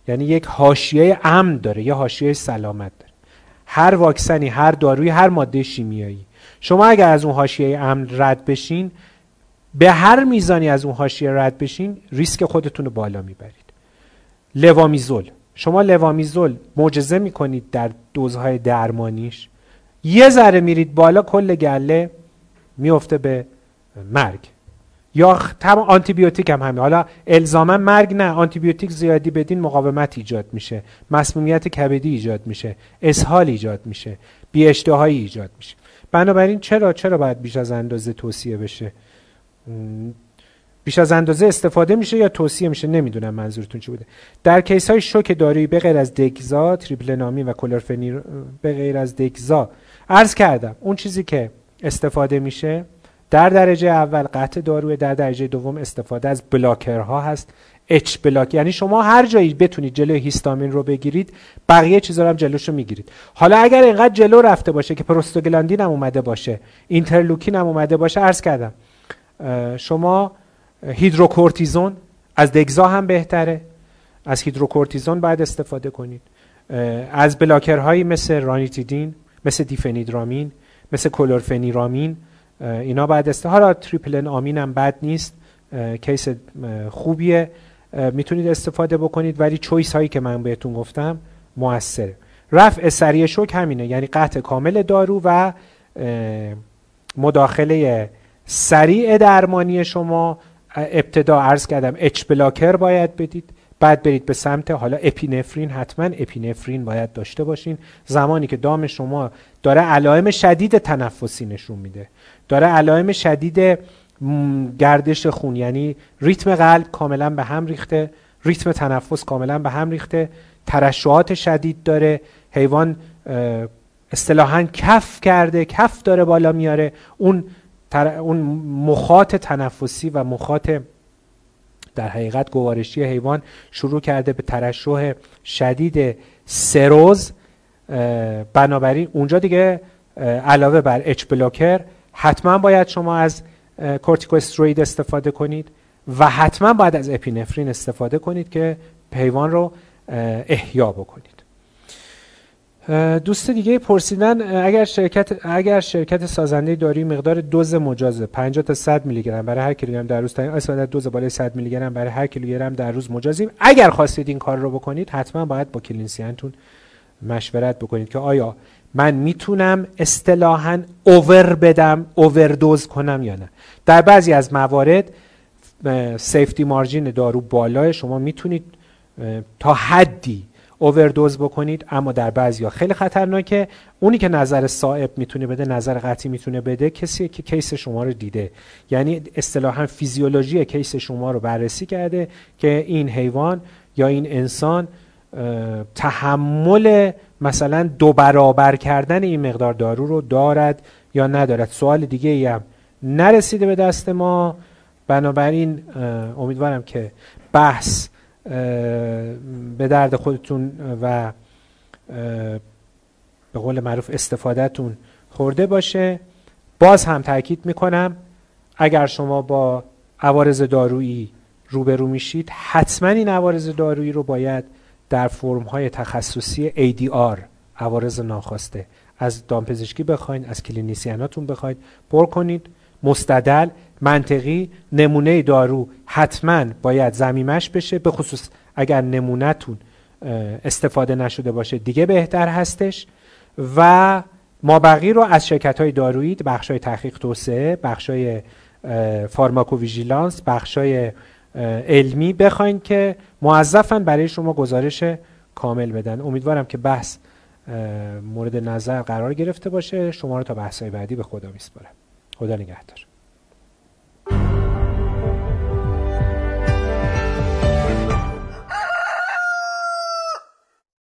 یعنی یک حاشیه امن داره یا حاشیه سلامت داره. هر واکسنی هر دارویی هر ماده شیمیایی. شما اگر از اون حاشیه امن رد بشین به هر میزانی از اون حاشیه رد بشین ریسک خودتون رو بالا می‌برید. لوامیزول شما لوامیزول معجزه می‌کنید در دوزهای درمانیش. یه ذره میرید بالا کل گله میفته به مرگ. یا تمام آنتی بیوتیک هم همین. حالا الزاما مرگ نه آنتی بیوتیک زیادی بدین مقاومت ایجاد میشه. مسمومیت کبدی ایجاد میشه. اسهال ایجاد میشه. بی اشتهایی ایجاد میشه. بنابراین چرا چرا باید بیش از اندازه توصیه بشه؟ بیش از اندازه استفاده میشه یا توصیه میشه؟ نمی‌دونم منظورتون چی بوده. در کیس های شوک دارویی به غیر از دگزا تریپلنامین و کلورفنی به غیر از دگزا. عرض کردم اون چیزی که استفاده میشه در درجه اول قطع داروی در درجه دوم استفاده از blocker ها هست. H block یعنی شما هر جایی بتونید جلوی هیستامین رو بگیرید بقیه چیزا رو هم جلوشو می‌گیرید. حالا اگر اینقدر جلو رفته باشه که پروستوگلاندین هم اومده باشه اینترلوکین هم اومده باشه عرض کردم شما هیدروکورتیزون از دگزا هم بهتره. از هیدروکورتیزون باید استفاده کنید. از بلاکرهایی مثل رانیتیدین مثل دیفنیدرامین مثل کلورفنیرامین اینا باید است. حالا تریپلن آمین هم بد نیست. کیس خوبیه. می‌تونید استفاده بکنید ولی چویس هایی که من بهتون گفتم موثره. رفع سریع شوک همینه یعنی قطع کامل دارو و مداخله سریع درمانی شما. ابتدا عرض کردم اچ بلاکر باید بدید. بعد برید به سمت حالا اپینفرین حتما اپینفرین باید داشته باشین. زمانی که دام شما داره علائم شدید تنفسی نشون میده. داره علائم شدید گردش خون یعنی ریتم قلب کاملا به هم ریخته. ریتم تنفس کاملا به هم ریخته. ترشحات شدید داره. حیوان اصطلاحا کف کرده کف داره بالا میاره. اون اون مخاط تنفسی و مخاط در حقیقت گوارشی حیوان شروع کرده به ترشح شدید serous بنابراین اونجا دیگه علاوه بر H blocker حتما باید شما از کورتیکوستروید استفاده کنید و حتما باید از اپینفرین استفاده کنید که حیوان رو احیا بکنید. دوست دیگه پرسیدن اگر شرکت اگر شرکت سازنده دارو مقدار دوز مجازه 50 تا 100 میلی گرم برای هر کیلوگرم در روز تعیین استفاده دوز بالای 100 میلی گرم برای هر کیلوگرم در روز مجازیم. اگر خواستید این کار رو بکنید حتما باید با clinician تون مشورت بکنید که آیا من می‌تونم اصطلاحا اوور بدم اووردوز کنم یا نه. در بعضی از موارد سیفتی مارجین دارو بالای شما می‌تونید تا حدی اووردوز بکنید اما در بعضی خیلی خطرناکه. اونی که نظر صائب می‌تونه بده نظر قطعی می‌تونه بده کسی که کیس شما رو دیده. یعنی اصطلاحا فیزیولوژی کیس شما رو بررسی کرده که این حیوان یا این انسان تحمل مثلا دو برابر کردن این مقدار دارو رو دارد یا ندارد. سوال دیگه ای هم نرسیده به دست ما. بنابراین امیدوارم که بحث به درد خودتون و به قول معروف استفادهتون خورده باشه. باز هم تاکید می‌کنم اگر شما با عوارض دارویی روبرو میشید حتما این عوارض دارویی رو باید در فرم های تخصصی ADR عوارض ناخواسته از دامپزشکی بخواید از کلینیسیاناتون بخواید پر کنید. مستدل منطقی نمونه دارو حتما باید زمیمش بشه به خصوص اگر نمونهتون استفاده نشده باشه دیگه بهتر هستش. و ما بقی رو از شرکت های دارویی بخش های تحقیق توسعه بخش های فارماکوویژیلانس بخش های علمی بخواین که موظفن برای شما گزارش کامل بدن. امیدوارم که بحث مورد نظر قرار گرفته باشه. شما رو تا بحث بعدی به خدا میسپارم. خدا نگهدار. Thank [LAUGHS] you.